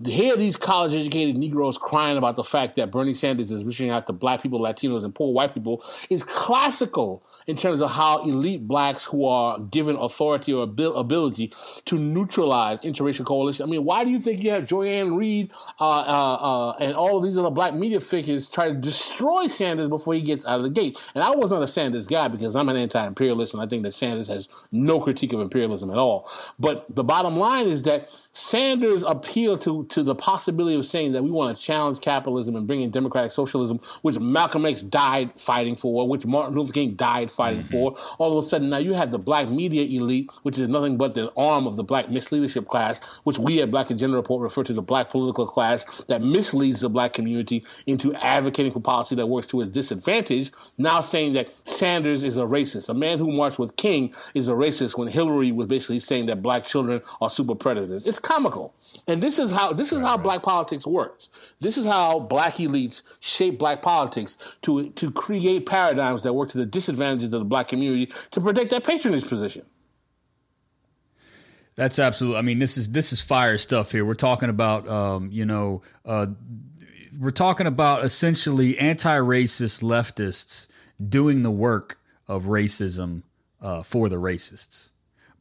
here, these college-educated Negroes crying about the fact that Bernie Sanders is reaching out to black people, Latinos, and poor white people is classical in terms of how elite blacks who are given authority or abil- ability to neutralize interracial coalition. I mean, why do you think you have Joy-Ann Reid uh, uh, uh, and all of these other black media figures try to destroy Sanders before he gets out of the gate? And I was not a Sanders guy because I'm an anti-imperialist and I think that Sanders has no critique of imperialism at all. But the bottom line is that Sanders appealed to, to the possibility of saying that we want to challenge capitalism and bring in democratic socialism, which Malcolm X died fighting for, which Martin Luther King died fighting mm-hmm. for. All of a sudden, now you have the black media elite, which is nothing but the arm of the black misleadership class, which we at Black Agenda Report refer to the black political class that misleads the black community into advocating for policy that works to its disadvantage. Now saying that Sanders is a racist. A man who marched with King is a racist when Hillary was basically saying that black children are super predators. It's comical. And this is how this is how black politics works. This is how black elites shape black politics to to create paradigms that work to the disadvantages of the black community to protect their patronage position. That's absolutely. I mean, this is this is fire stuff here. We're talking about, um, you know, uh, we're talking about essentially anti-racist leftists doing the work of racism uh, for the racists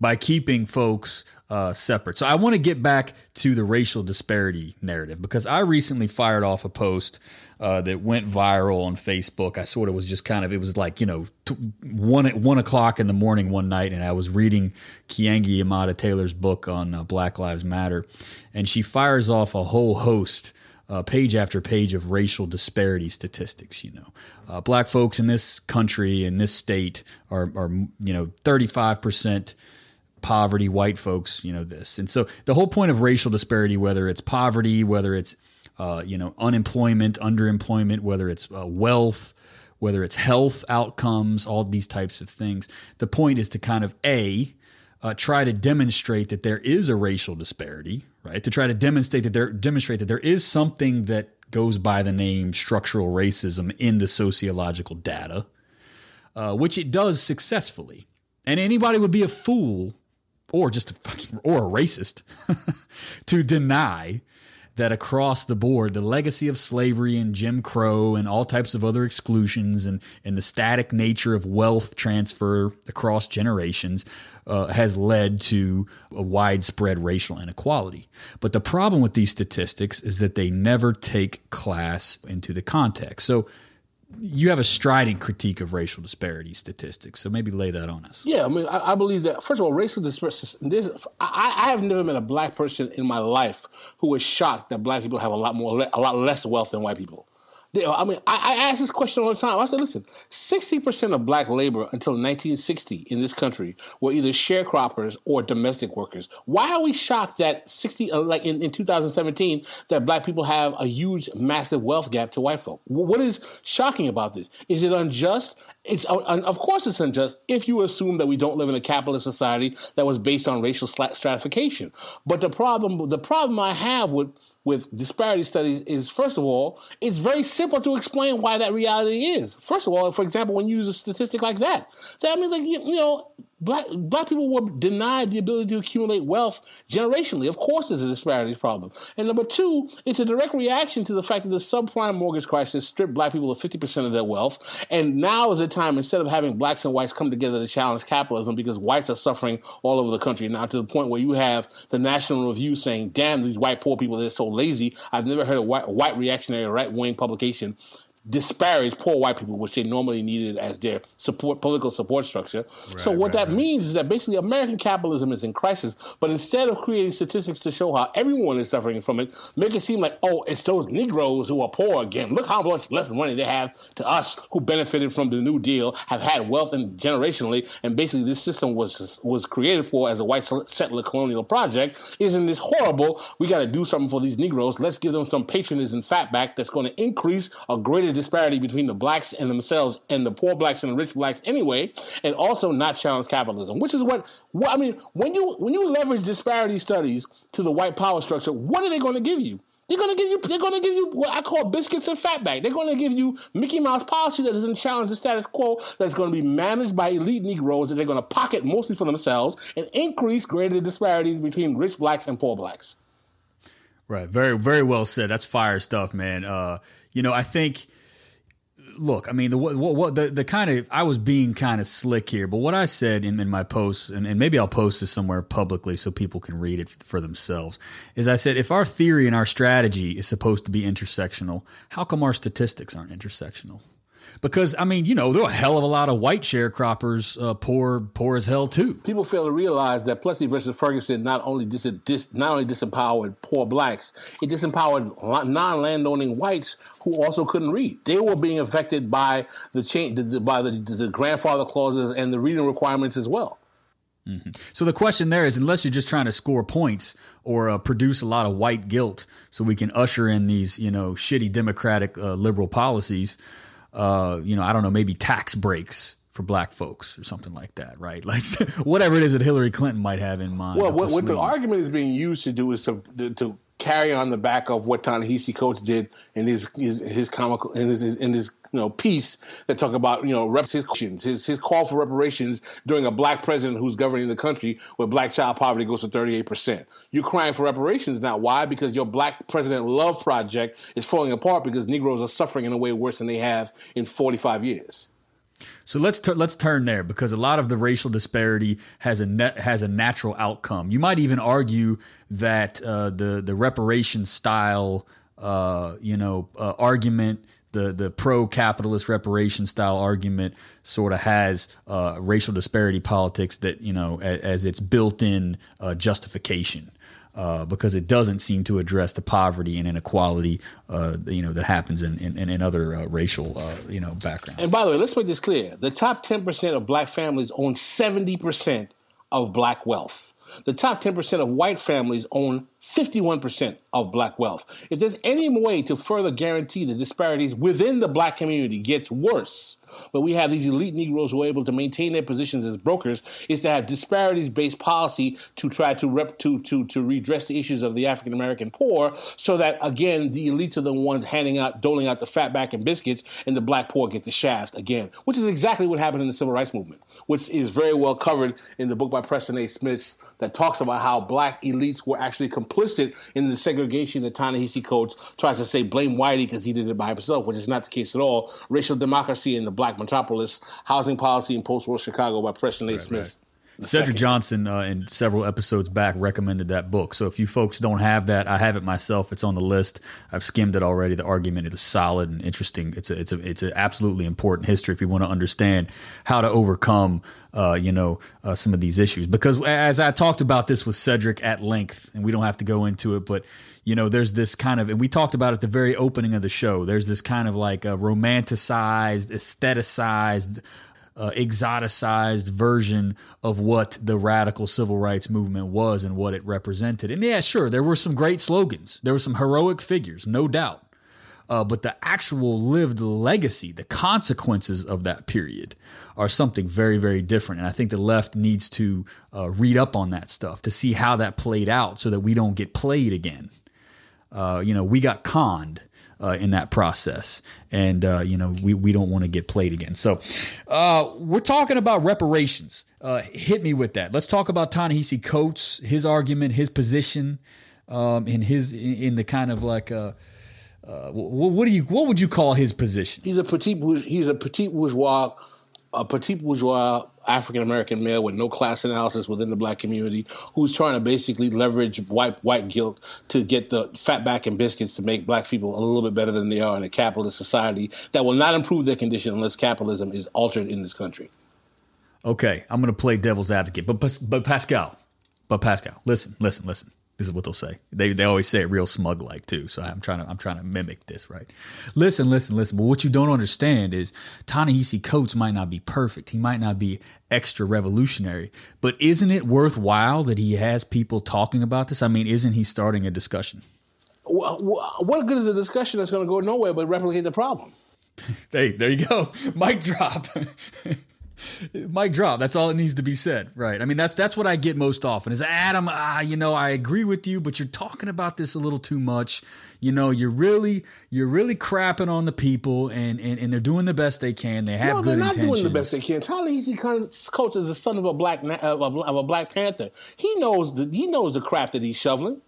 by keeping folks uh, separate. So I want to get back to the racial disparity narrative because I recently fired off a post uh, that went viral on Facebook. I sort of was just kind of it was like you know t- one one o'clock in the morning one night, and I was reading Keeanga-Yamahtta Taylor's book on uh, Black Lives Matter, and she fires off a whole host uh, page after page of racial disparity statistics. You know, uh, black folks in this country in this state are, are you know thirty five percent poverty, white folks, you know this, and so the whole point of racial disparity, whether it's poverty, whether it's uh, you know unemployment, underemployment, whether it's uh, wealth. Whether it's health outcomes, all these types of things, the point is to kind of a uh, try to demonstrate that there is a racial disparity, right? To try to demonstrate that there demonstrate that there is something that goes by the name structural racism in the sociological data, uh, which it does successfully. And anybody would be a fool, or just a fucking or a racist, to deny that across the board, the legacy of slavery and Jim Crow and all types of other exclusions and, and the static nature of wealth transfer across generations uh, has led to a widespread racial inequality. But the problem with these statistics is that they never take class into the context. So you have a strident critique of racial disparity statistics. So maybe lay that on us. Yeah, I mean, I, I believe that first of all, racial disparities. This, I, I have never met a black person in my life who was shocked that black people have a lot more, a lot less wealth than white people. I mean, I, I ask this question all the time. I said, listen, sixty percent of black labor until 1960 in this country were either sharecroppers or domestic workers. Why are we shocked that 60, uh, like in, in 2017, that black people have a huge, massive wealth gap to white folk? What is shocking about this? Is it unjust? It's uh, of course it's unjust if you assume that we don't live in a capitalist society that was based on racial stratification. But the problem, the problem I have with with disparity studies is first of all, it's very simple to explain why that reality is. First of all, for example, when you use a statistic like that, that I mean, like you, you know, Black, black people were denied the ability to accumulate wealth generationally. Of course, there's a disparity problem. And number two, it's a direct reaction to the fact that the subprime mortgage crisis stripped black people of 50% of their wealth. And now is the time, instead of having blacks and whites come together to challenge capitalism, because whites are suffering all over the country now to the point where you have the National Review saying, damn, these white poor people, they're so lazy. I've never heard a white, white reactionary right wing publication disparage poor white people, which they normally needed as their support political support structure. Right, so what right, that right. means is that basically American capitalism is in crisis. But instead of creating statistics to show how everyone is suffering from it, make it seem like oh, it's those Negroes who are poor again. Look how much less money they have to us who benefited from the New Deal, have had wealth and generationally, and basically this system was was created for as a white settler colonial project. Isn't this horrible? We got to do something for these Negroes. Let's give them some patronage and fatback that's going to increase a greater disparity between the blacks and themselves and the poor blacks and the rich blacks anyway, and also not challenge capitalism, which is what, what I mean. When you when you leverage disparity studies to the white power structure, what are they going to give you? They're gonna give you. They're gonna give you what I call biscuits and fatback. They're gonna give you Mickey Mouse policy that doesn't challenge the status quo. That's gonna be managed by elite Negroes that they're gonna pocket mostly for themselves and increase greater disparities between rich blacks and poor blacks. Right. Very. Very well said. That's fire stuff, man. Uh, you know, I think look, I mean, the what, what the the kind of I was being kind of slick here, but what I said in, in my post, and, and maybe I'll post this somewhere publicly so people can read it for themselves, is I said if our theory and our strategy is supposed to be intersectional, how come our statistics aren't intersectional? Because I mean, you know, there are a hell of a lot of white sharecroppers uh, poor, poor as hell too. People fail to realize that Plessy versus Ferguson not only dis, dis, not only disempowered poor blacks, it disempowered non-landowning whites who also couldn't read. They were being affected by the change, by the, the grandfather clauses and the reading requirements as well. Mm-hmm. So the question there is, unless you're just trying to score points or uh, produce a lot of white guilt, so we can usher in these, you know, shitty democratic uh, liberal policies, uh, you know, I don't know, maybe tax breaks for black folks or something like that, right? Like whatever it is that Hillary Clinton might have in mind. Well, what, what the argument is being used to do is to, to carry on the back of what Ta-Nehisi Coates did in his his, his comical in his in his you know piece that talk about you know reparations, his his call for reparations during a black president who's governing the country where black child poverty goes to 38 percent. You're crying for reparations now. Why? Because your black president love project is falling apart because Negroes are suffering in a way worse than they have in 45 years. So let's t- let's turn there because a lot of the racial disparity has a has a natural outcome. You might even argue that uh, the the reparation style, uh, you know, uh, argument, the the pro capitalist reparation style argument, sort of has uh, racial disparity politics that you know as, as its built in uh, justification uh, because it doesn't seem to address the poverty and inequality, uh, you know, that happens in in, in other uh, racial, uh, you know, backgrounds. And by the way, let's make this clear: the top ten percent of black families own seventy percent of black wealth. The top ten percent of white families own 51% of black wealth. If there's any way to further guarantee the disparities within the black community gets worse, but we have these elite Negroes who are able to maintain their positions as brokers, is to have disparities based policy to try to rep to to to redress the issues of the African American poor, so that again the elites are the ones handing out, doling out the fatback and biscuits, and the black poor get the shaft again, which is exactly what happened in the civil rights movement, which is very well covered in the book by Preston A. Smith that talks about how black elites were actually complicit in the segregation that Ta-Nehisi Coates tries to say blame Whitey because he did it by himself, which is not the case at all. Racial democracy in the black metropolis, housing policy in post-war Chicago by Preston A. Right, Smith. Right. Cedric second. Johnson, uh, in several episodes back, recommended that book. So if you folks don't have that, I have it myself. It's on the list. I've skimmed it already. The argument is solid and interesting. It's a, it's a, it's an absolutely important history if you want to understand how to overcome, uh, you know, uh, some of these issues. Because as I talked about this with Cedric at length, and we don't have to go into it, but you know, there's this kind of, and we talked about it at the very opening of the show. There's this kind of like a romanticized, aestheticized uh, exoticized version of what the radical civil rights movement was and what it represented. And yeah, sure, there were some great slogans, there were some heroic figures, no doubt. Uh, but the actual lived legacy, the consequences of that period are something very, very different. And I think the left needs to uh, read up on that stuff to see how that played out so that we don't get played again. Uh, you know, we got conned uh, in that process, and uh, you know we we don't want to get played again. So uh, we're talking about reparations. Uh, hit me with that. Let's talk about Ta-Nehisi Coates, his argument, his position, um, in his in, in the kind of like. Uh, uh, what, what do you what would you call his position? He's a he's a petite bourgeois, a petite bourgeois African American male with no class analysis within the black community, who's trying to basically leverage white white guilt to get the fat back and biscuits to make black people a little bit better than they are in a capitalist society that will not improve their condition unless capitalism is altered in this country. Okay, I'm going to play devil's advocate, but but Pascal, but Pascal, listen, listen, listen. This is what they'll say. They they always say it real smug like too. So I'm trying to I'm trying to mimic this, right? Listen, listen, listen. But what you don't understand is Ta-Nehisi Coates might not be perfect. He might not be extra revolutionary, but isn't it worthwhile that he has people talking about this? I mean, isn't he starting a discussion? Wh- wh- What good is a discussion that's going to go nowhere but replicate the problem? Hey, there you go. Mic drop. Mic drop. That's all it needs to be said, right? I mean, that's that's what I get most often is Adam. Ah, you know, I agree with you, but you're talking about this a little too much. You know, you're really you're really crapping on the people, and and, and they're doing the best they can. They have No, good they're not intentions. doing the best they can. Ta-Nehisi Coates is the son of a black of a, of a Black Panther. He knows the he knows the crap that he's shoveling.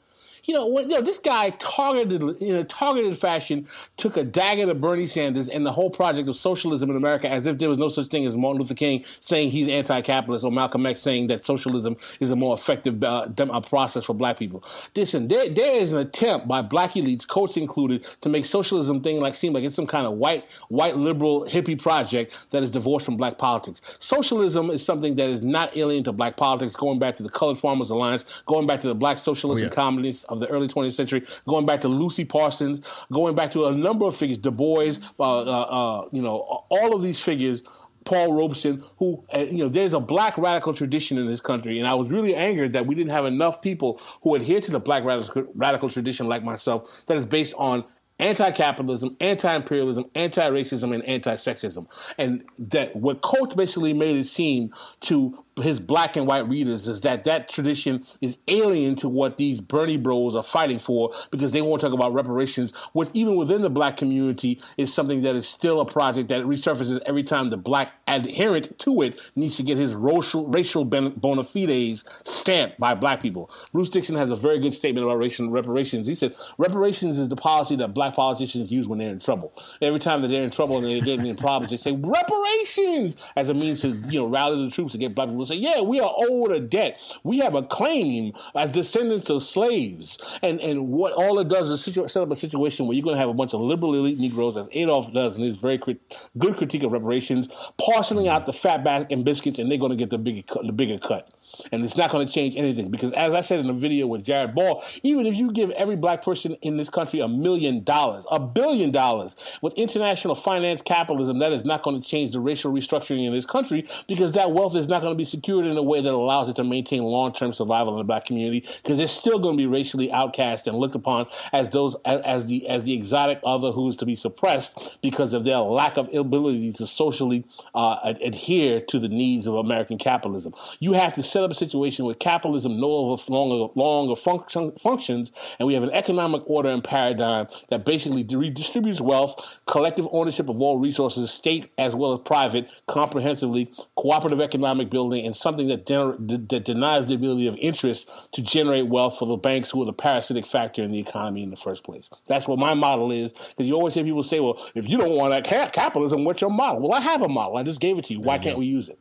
You know, when, you know, this guy targeted in a targeted fashion took a dagger to Bernie Sanders and the whole project of socialism in America, as if there was no such thing as Martin Luther King saying he's anti-capitalist or Malcolm X saying that socialism is a more effective uh, dem- uh, process for black people. Listen, there, there is an attempt by black elites, Coates included, to make socialism thing like seem like it's some kind of white white liberal hippie project that is divorced from black politics. Socialism is something that is not alien to black politics, going back to the Colored Farmers Alliance, going back to the Black Socialists Oh, yeah. and Communists of the early 20th century, going back to Lucy Parsons, going back to a number of figures, Du Bois, uh, uh, uh, you know, all of these figures. Paul Robeson, who, uh, you know, there's a black radical tradition in this country. And I was really angered that we didn't have enough people who adhere to the black radical, radical tradition like myself that is based on anti-capitalism, anti-imperialism, anti-racism, and anti-sexism. And that what Coates basically made it seem to his black and white readers is that that tradition is alien to what these Bernie bros are fighting for because they won't talk about reparations, which even within the black community is something that is still a project that resurfaces every time the black adherent to it needs to get his racial, racial bona fides stamped by black people. Bruce Dixon has a very good statement about racial reparations. He said, reparations is the policy that black politicians use when they're in trouble. Every time that they're in trouble and they're getting in problems, they say reparations as a means to you know rally the troops to get black people say, yeah, we are owed a debt. We have a claim as descendants of slaves. And and what all it does is situ- set up a situation where you're going to have a bunch of liberal elite Negroes, as Adolph does in his very crit- good critique of reparations, parceling mm-hmm. out the fat back and biscuits, and they're going to get the bigger the bigger cut. And it's not going to change anything because, as I said in the video with Jared Ball, even if you give every black person in this country a million dollars, a billion dollars, with international finance capitalism, that is not going to change the racial restructuring in this country because that wealth is not going to be secured in a way that allows it to maintain long term survival in the black community because they're still going to be racially outcast and looked upon as those as, as the as the exotic other who is to be suppressed because of their lack of ability to socially uh, ad- adhere to the needs of American capitalism. You have to set up a situation where capitalism no longer longer function, functions, and we have an economic order and paradigm that basically redistributes wealth, collective ownership of all resources, state as well as private, comprehensively, cooperative economic building, and something that, gener- that denies the ability of interest to generate wealth for the banks who are the parasitic factor in the economy in the first place. That's what my model is. Because you always hear people say, "Well, if you don't want that ca- capitalism, what's your model?" Well, I have a model. I just gave it to you. Why can't we use it?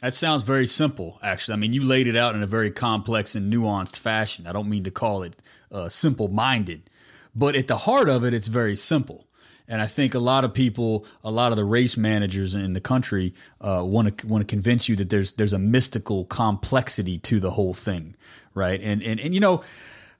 That sounds very simple, actually. I mean, you laid it out in a very complex and nuanced fashion. I don't mean to call it uh, simple minded, but at the heart of it, it's very simple. And I think a lot of people, a lot of the race managers in the country, want to want to convince you that there's there's a mystical complexity to the whole thing, right? And and and you know,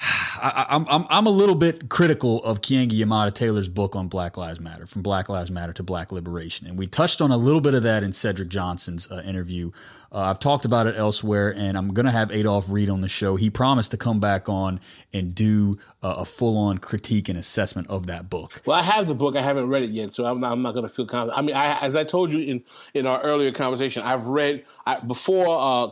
I, I'm I'm I'm a little bit critical of Keeanga-Yamahtta Taylor's book on Black Lives Matter, from Black Lives Matter to Black Liberation, and we touched on a little bit of that in Cedric Johnson's uh, interview. Uh, I've talked about it elsewhere, and I'm going to have Adolph Reed on the show. He promised to come back on and do uh, a full on critique and assessment of that book. Well, I have the book. I haven't read it yet, so I'm not, I'm not going to feel confident. I mean, I, as I told you in in our earlier conversation, I've read. I, before uh, uh,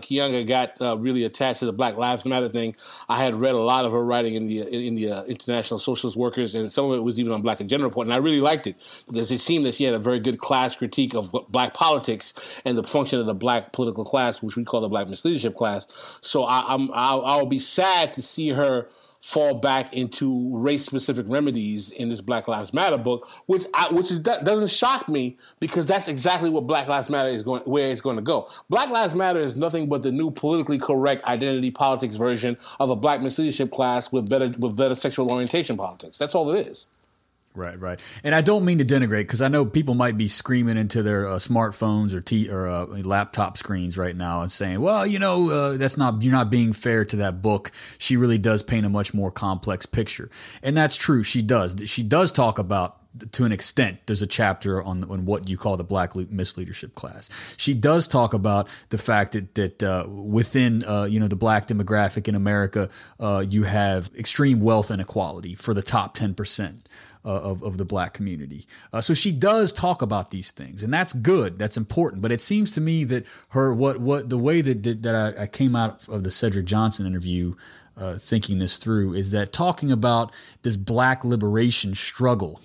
Keeanga got uh, really attached to the Black Lives Matter thing, I had read a lot of her writing in the in the uh, International Socialist Workers, and some of it was even on Black Agenda Report, and I really liked it because it seemed that she had a very good class critique of black politics and the function of the black political class, which we call the Black misleadership class. So I, I'm I'll, I'll be sad to see her fall back into race specific remedies in this Black Lives Matter book, which I, which is doesn't shock me because that's exactly what Black Lives Matter is going where it's going to go. Black Lives Matter is nothing but the new politically correct identity politics version of a black leadership class with better with better sexual orientation politics. That's all it is. Right, right. And I don't mean to denigrate because I know people might be screaming into their uh, smartphones or t- or uh, laptop screens right now and saying, "Well, you know, uh, that's not you're not being fair to that book. She really does paint a much more complex picture." And that's true. She does. She does talk about to an extent, there's a chapter on, on what you call the black misleadership class. She does talk about the fact that that uh, within uh, you know the black demographic in America, uh, you have extreme wealth inequality for the top ten percent of, of the black community. Uh, so she does talk about these things, and that's good. That's important. But it seems to me that her what what the way that that, that I, I, came out of the Cedric Johnson interview, uh, thinking this through, is that talking about this black liberation struggle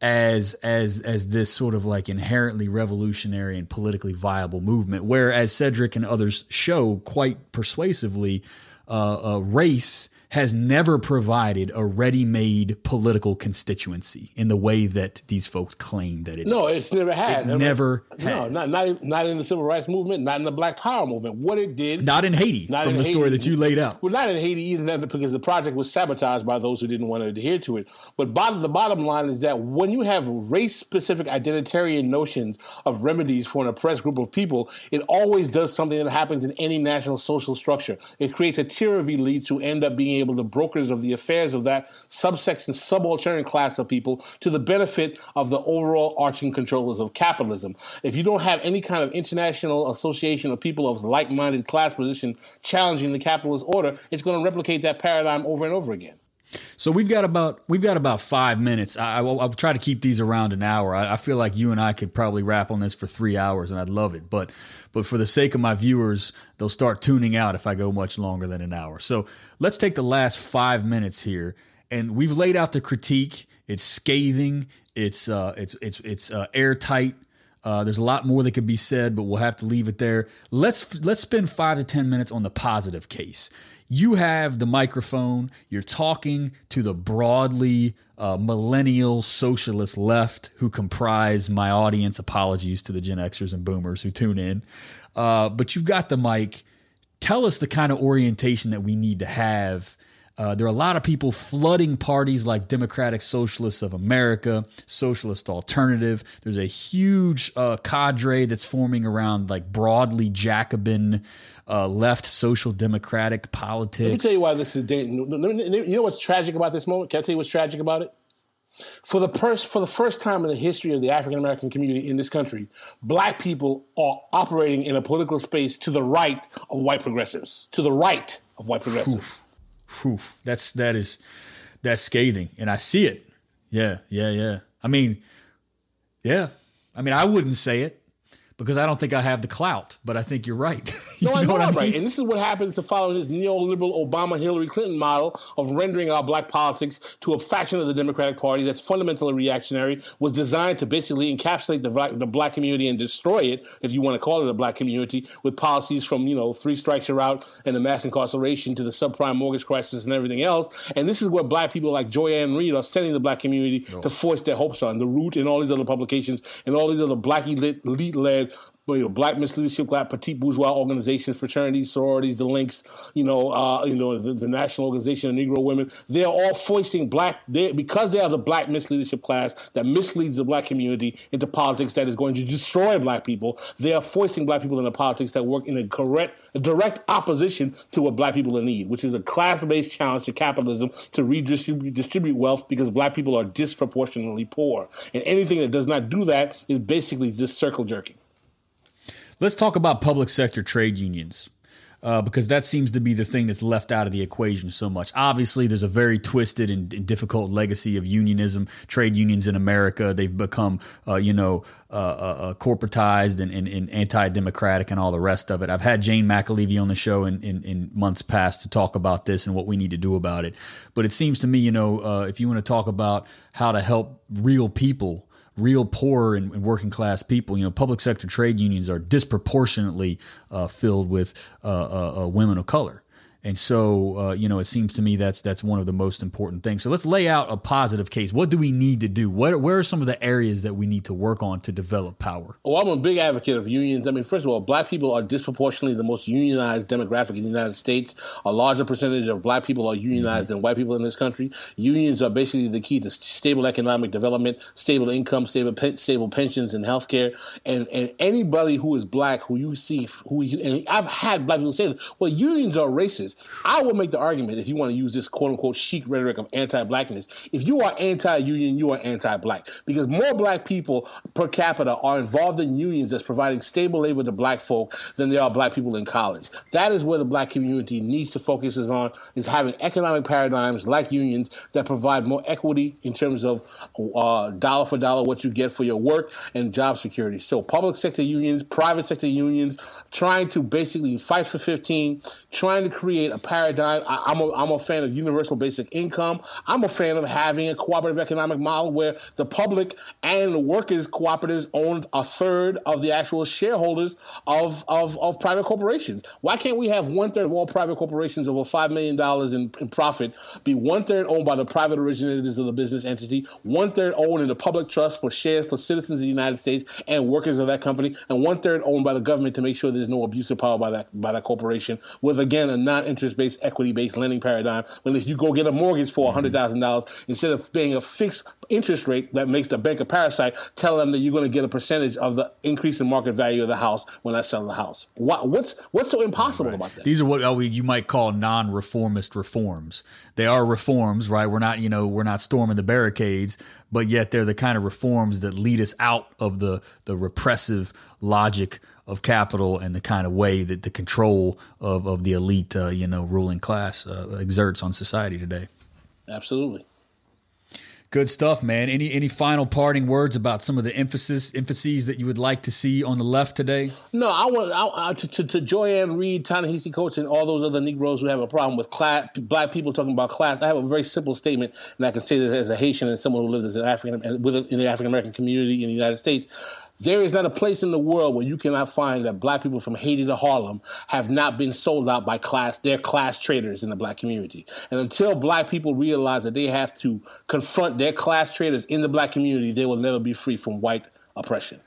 as as as this sort of like inherently revolutionary and politically viable movement, whereas Cedric and others show quite persuasively, uh, uh, race has never provided a ready-made political constituency in the way that these folks claim that it no, is. it's never had. It never no, has. not, not not in the civil rights movement, not in the Black Power movement. What it did, not in Haiti, not from in the Haiti. story that you laid out. Well, not in Haiti either, because the project was sabotaged by those who didn't want to adhere to it. But bottom, the bottom line is that when you have race-specific identitarian notions of remedies for an oppressed group of people, it always does something that happens in any national social structure. It creates a tier of elites who end up being able to brokers of the affairs of that subsection, subaltern class of people to the benefit of the overall arching controllers of capitalism. If you don't have any kind of international association of people of like-minded class position challenging the capitalist order, it's going to replicate that paradigm over and over again. So we've got about we've got about five minutes. I, will I'll try to keep these around an hour. I, I, feel like you and I could probably wrap on this for three hours, and I'd love it. But but for the sake of my viewers, they'll start tuning out if I go much longer than an hour. So let's take the last five minutes here, and we've laid out the critique. It's scathing. It's uh, it's it's it's uh, airtight. Uh, there's a lot more that could be said, but we'll have to leave it there. Let's let's spend five to ten minutes on the positive case you have the microphone, you're talking to the broadly uh, millennial socialist left who comprise my audience. Apologies to the Gen Xers and Boomers who tune in. Uh, but you've got the mic. Tell us the kind of orientation that we need to have uh, there are a lot of people flooding parties like Democratic Socialists of America, Socialist Alternative. There's a huge uh, cadre that's forming around like broadly Jacobin, uh, left social democratic politics. Let me tell you why this is. You know what's tragic about this moment? Can I tell you what's tragic about it? For the, pers- for the first time in the history of the African American community in this country, black people are operating in a political space to the right of white progressives. To the right of white progressives. Oof whew, that's that is that's scathing, and I see it. Yeah, yeah, yeah. I mean, yeah. I mean, I wouldn't say it because I don't think I have the clout, but I think you're right. you no, I know, I'm I mean? right. And this is what happens to follow this neoliberal Obama Hillary Clinton model of rendering our black politics to a faction of the Democratic Party that's fundamentally reactionary, was designed to basically encapsulate the black, the black community and destroy it, if you want to call it a black community, with policies from, you know, three strikes you're out and the mass incarceration to the subprime mortgage crisis and everything else. And this is what black people like Joy-Ann Reid are sending the black community no. to force their hopes on. The Root and all these other publications and all these other black elite-led you know, black misleadership, black petite bourgeois organizations, fraternities, sororities, the links, you know, uh, you know, the, the, National Organization of Negro Women. They're all foisting black, they because they are the black misleadership class that misleads the black community into politics that is going to destroy black people. They are foisting black people into politics that work in a correct, a direct opposition to what black people need, which is a class-based challenge to capitalism to redistribute distribute wealth because black people are disproportionately poor. And anything that does not do that is basically just circle jerking. Let's talk about public sector trade unions. uh, because that seems to be the thing that's left out of the equation so much. Obviously, there's a very twisted and, and difficult legacy of unionism, trade unions in America. They've become, uh, you know, uh, uh, uh corporatized and, and, and, anti-democratic and all the rest of it. I've had Jane McAlevey on the show in, in, in, months past to talk about this and what we need to do about it. But it seems to me, you know, uh, if you want to talk about how to help real people real poor and, and, working class people. You know, public sector trade unions are disproportionately uh, filled with uh, uh, uh women of color. And so, uh, you know, it seems to me that's that's one of the most important things. So let's lay out a positive case. What do we need to do? What, where are some of the areas that we need to work on to develop power? Well, I'm a big advocate of unions. I mean, first of all, black people are disproportionately the most unionized demographic in the United States. A larger percentage of black people are unionized mm-hmm. than white people in this country. Unions are basically the key to stable economic development, stable income, stable stable pensions, and health care. And and anybody who is black who you see who you, and I've had black people say, well, unions are racist is. I will make the argument if you want to use this quote unquote chic rhetoric of anti blackness. If you are anti union, you are anti black because more black people per capita are involved in unions that's providing stable labor to black folk than there are black people in college. That is where the black community needs to focus is on is having economic paradigms like unions that provide more equity in terms of uh, dollar for dollar what you get for your work and job security. So public sector unions, private sector unions, trying to basically fight for 15, trying to create create a paradigm. I, am a, I'm a fan of universal basic income. I'm a fan of having a cooperative economic model where the public and the workers' cooperatives own a third of the actual shareholders of, of, of private corporations. Why can't we have one third of all private corporations over $5 million in, in profit be one third owned by the private originators of the business entity, one third owned in the public trust for shares for citizens of the United States and workers of that company, and one third owned by the government to make sure there's no abuse of power by that by that corporation with again a non interest based, equity based lending paradigm. When you go get a mortgage for mm-hmm. hundred thousand dollars instead of paying a fixed interest rate that makes the bank a parasite, tell them that you're going to get a percentage of the increase in market value of the house when I sell the house. What, what's what's so impossible right. about that? These are what uh, you might call non-reformist reforms. They are reforms, right? We're not, you know, we're not storming the barricades, but yet they're the kind of reforms that lead us out of the the repressive logic of capital and the kind of way that the control of, of the elite, uh, you know, ruling class uh, exerts on society today. Absolutely. Good stuff, man. Any any final parting words about some of the emphasis emphases that you would like to see on the left today? No, I want I, to, to, to Joy-Ann Reid, Ta-Nehisi Coates, and all those other Negroes who have a problem with class, black people talking about class. I have a very simple statement, and I can say this as a Haitian and someone who lives as an African in the African American community in the United States. There is not a place in the world where you cannot find that black people from Haiti to Harlem have not been sold out by class, their class traders in the black community. And until black people realize that they have to confront their class traders in the black community, they will never be free from white oppression.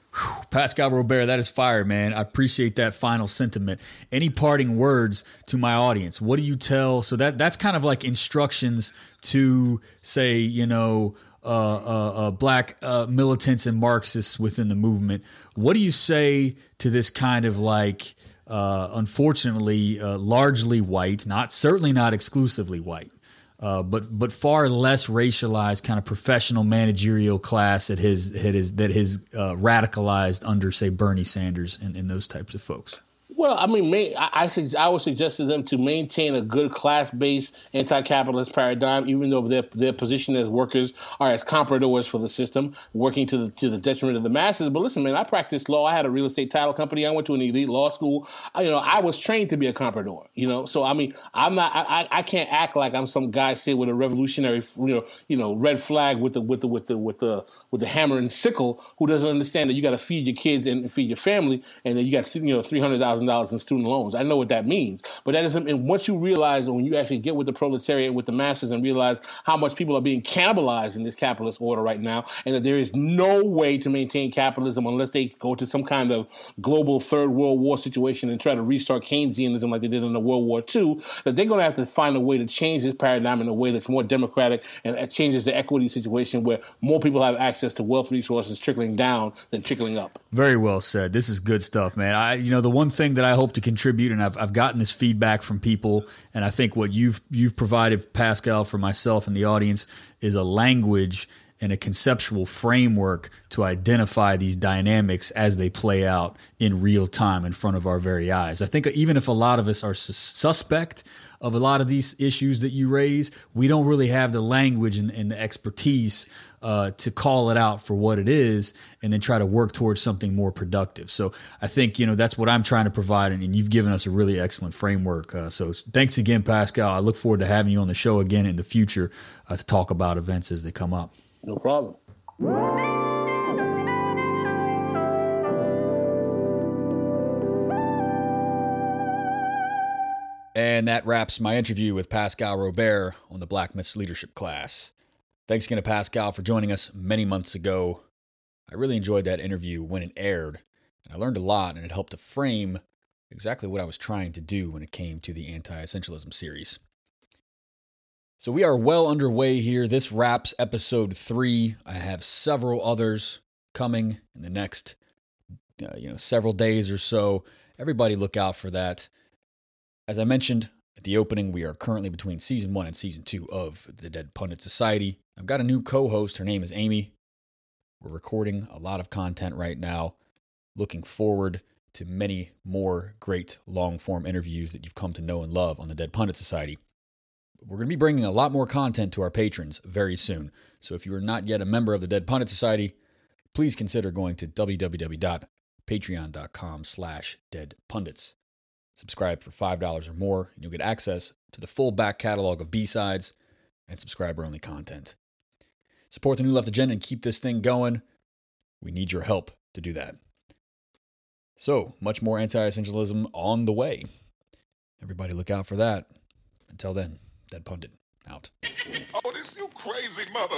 Pascal Robert, that is fire, man. I appreciate that final sentiment. Any parting words to my audience? What do you tell? So that that's kind of like instructions to say, you know, uh, uh, uh, black uh, militants and Marxists within the movement. What do you say to this kind of like, uh, unfortunately, uh, largely white, not certainly not exclusively white, but but far less racialized kind of professional managerial class that has that is that has radicalized under say Bernie Sanders and, and those types of folks? Well, I mean, may, I, I, I would suggest to them to maintain a good class-based anti-capitalist paradigm, even though their their position as workers are as compradors for the system, working to the to the detriment of the masses. But listen, man, I practiced law. I had a real estate title company. I went to an elite law school. I, you know, I was trained to be a comprador. You know, so I mean, I'm not. I, I can't act like I'm some guy sitting with a revolutionary, you know, you know, red flag with the with the with the with the with the hammer and sickle who doesn't understand that you got to feed your kids and feed your family, and then you got you know three hundred thousand dollars in student loans. I know what that means, but that doesn't. And once you realize, when you actually get with the proletariat, with the masses, and realize how much people are being cannibalized in this capitalist order right now, and that there is no way to maintain capitalism unless they go to some kind of global third world war situation and try to restart Keynesianism like they did in the World War II, that they're going to have to find a way to change this paradigm in a way that's more democratic and changes the equity situation where more people have access to wealth resources trickling down than trickling up. Very well said. This is good stuff, man. I, you know, the one thing that I hope to contribute, and I've, I've gotten this feedback from people, and I think what you've you've provided, Pascal, for myself and the audience, is a language and a conceptual framework to identify these dynamics as they play out in real time in front of our very eyes. I think even if a lot of us are suspect of a lot of these issues that you raise, we don't really have the language and, and the expertise uh, to call it out for what it is and then try to work towards something more productive. So I think, you know, that's what I'm trying to provide. And, and you've given us a really excellent framework. Uh, so thanks again, Pascal. I look forward to having you on the show again in the future uh, to talk about events as they come up. No problem. And that wraps my interview with Pascal Robert on the Black Misleadership class. Thanks again to Pascal for joining us many months ago. I really enjoyed that interview when it aired, and I learned a lot, and it helped to frame exactly what I was trying to do when it came to the anti essentialism series. So we are well underway here. This wraps episode three. I have several others coming in the next, uh, you know, several days or so. Everybody look out for that. As I mentioned at the opening, we are currently between season one and season two of the Dead Pundit Society. I've got a new co host. Her name is Amy. We're recording a lot of content right now. Looking forward to many more great long form interviews that you've come to know and love on the Dead Pundit Society. We're going to be bringing a lot more content to our patrons very soon. So if you are not yet a member of the Dead Pundit Society, please consider going to www.patreon.com slash deadpundits. Subscribe for $5 or more, and you'll get access to the full back catalog of B-sides and subscriber-only content. Support the New Left Agenda and keep this thing going. We need your help to do that. So, much more anti essentialism on the way. Everybody look out for that. Until then, Dead Pundit, out. Oh, this you crazy mother.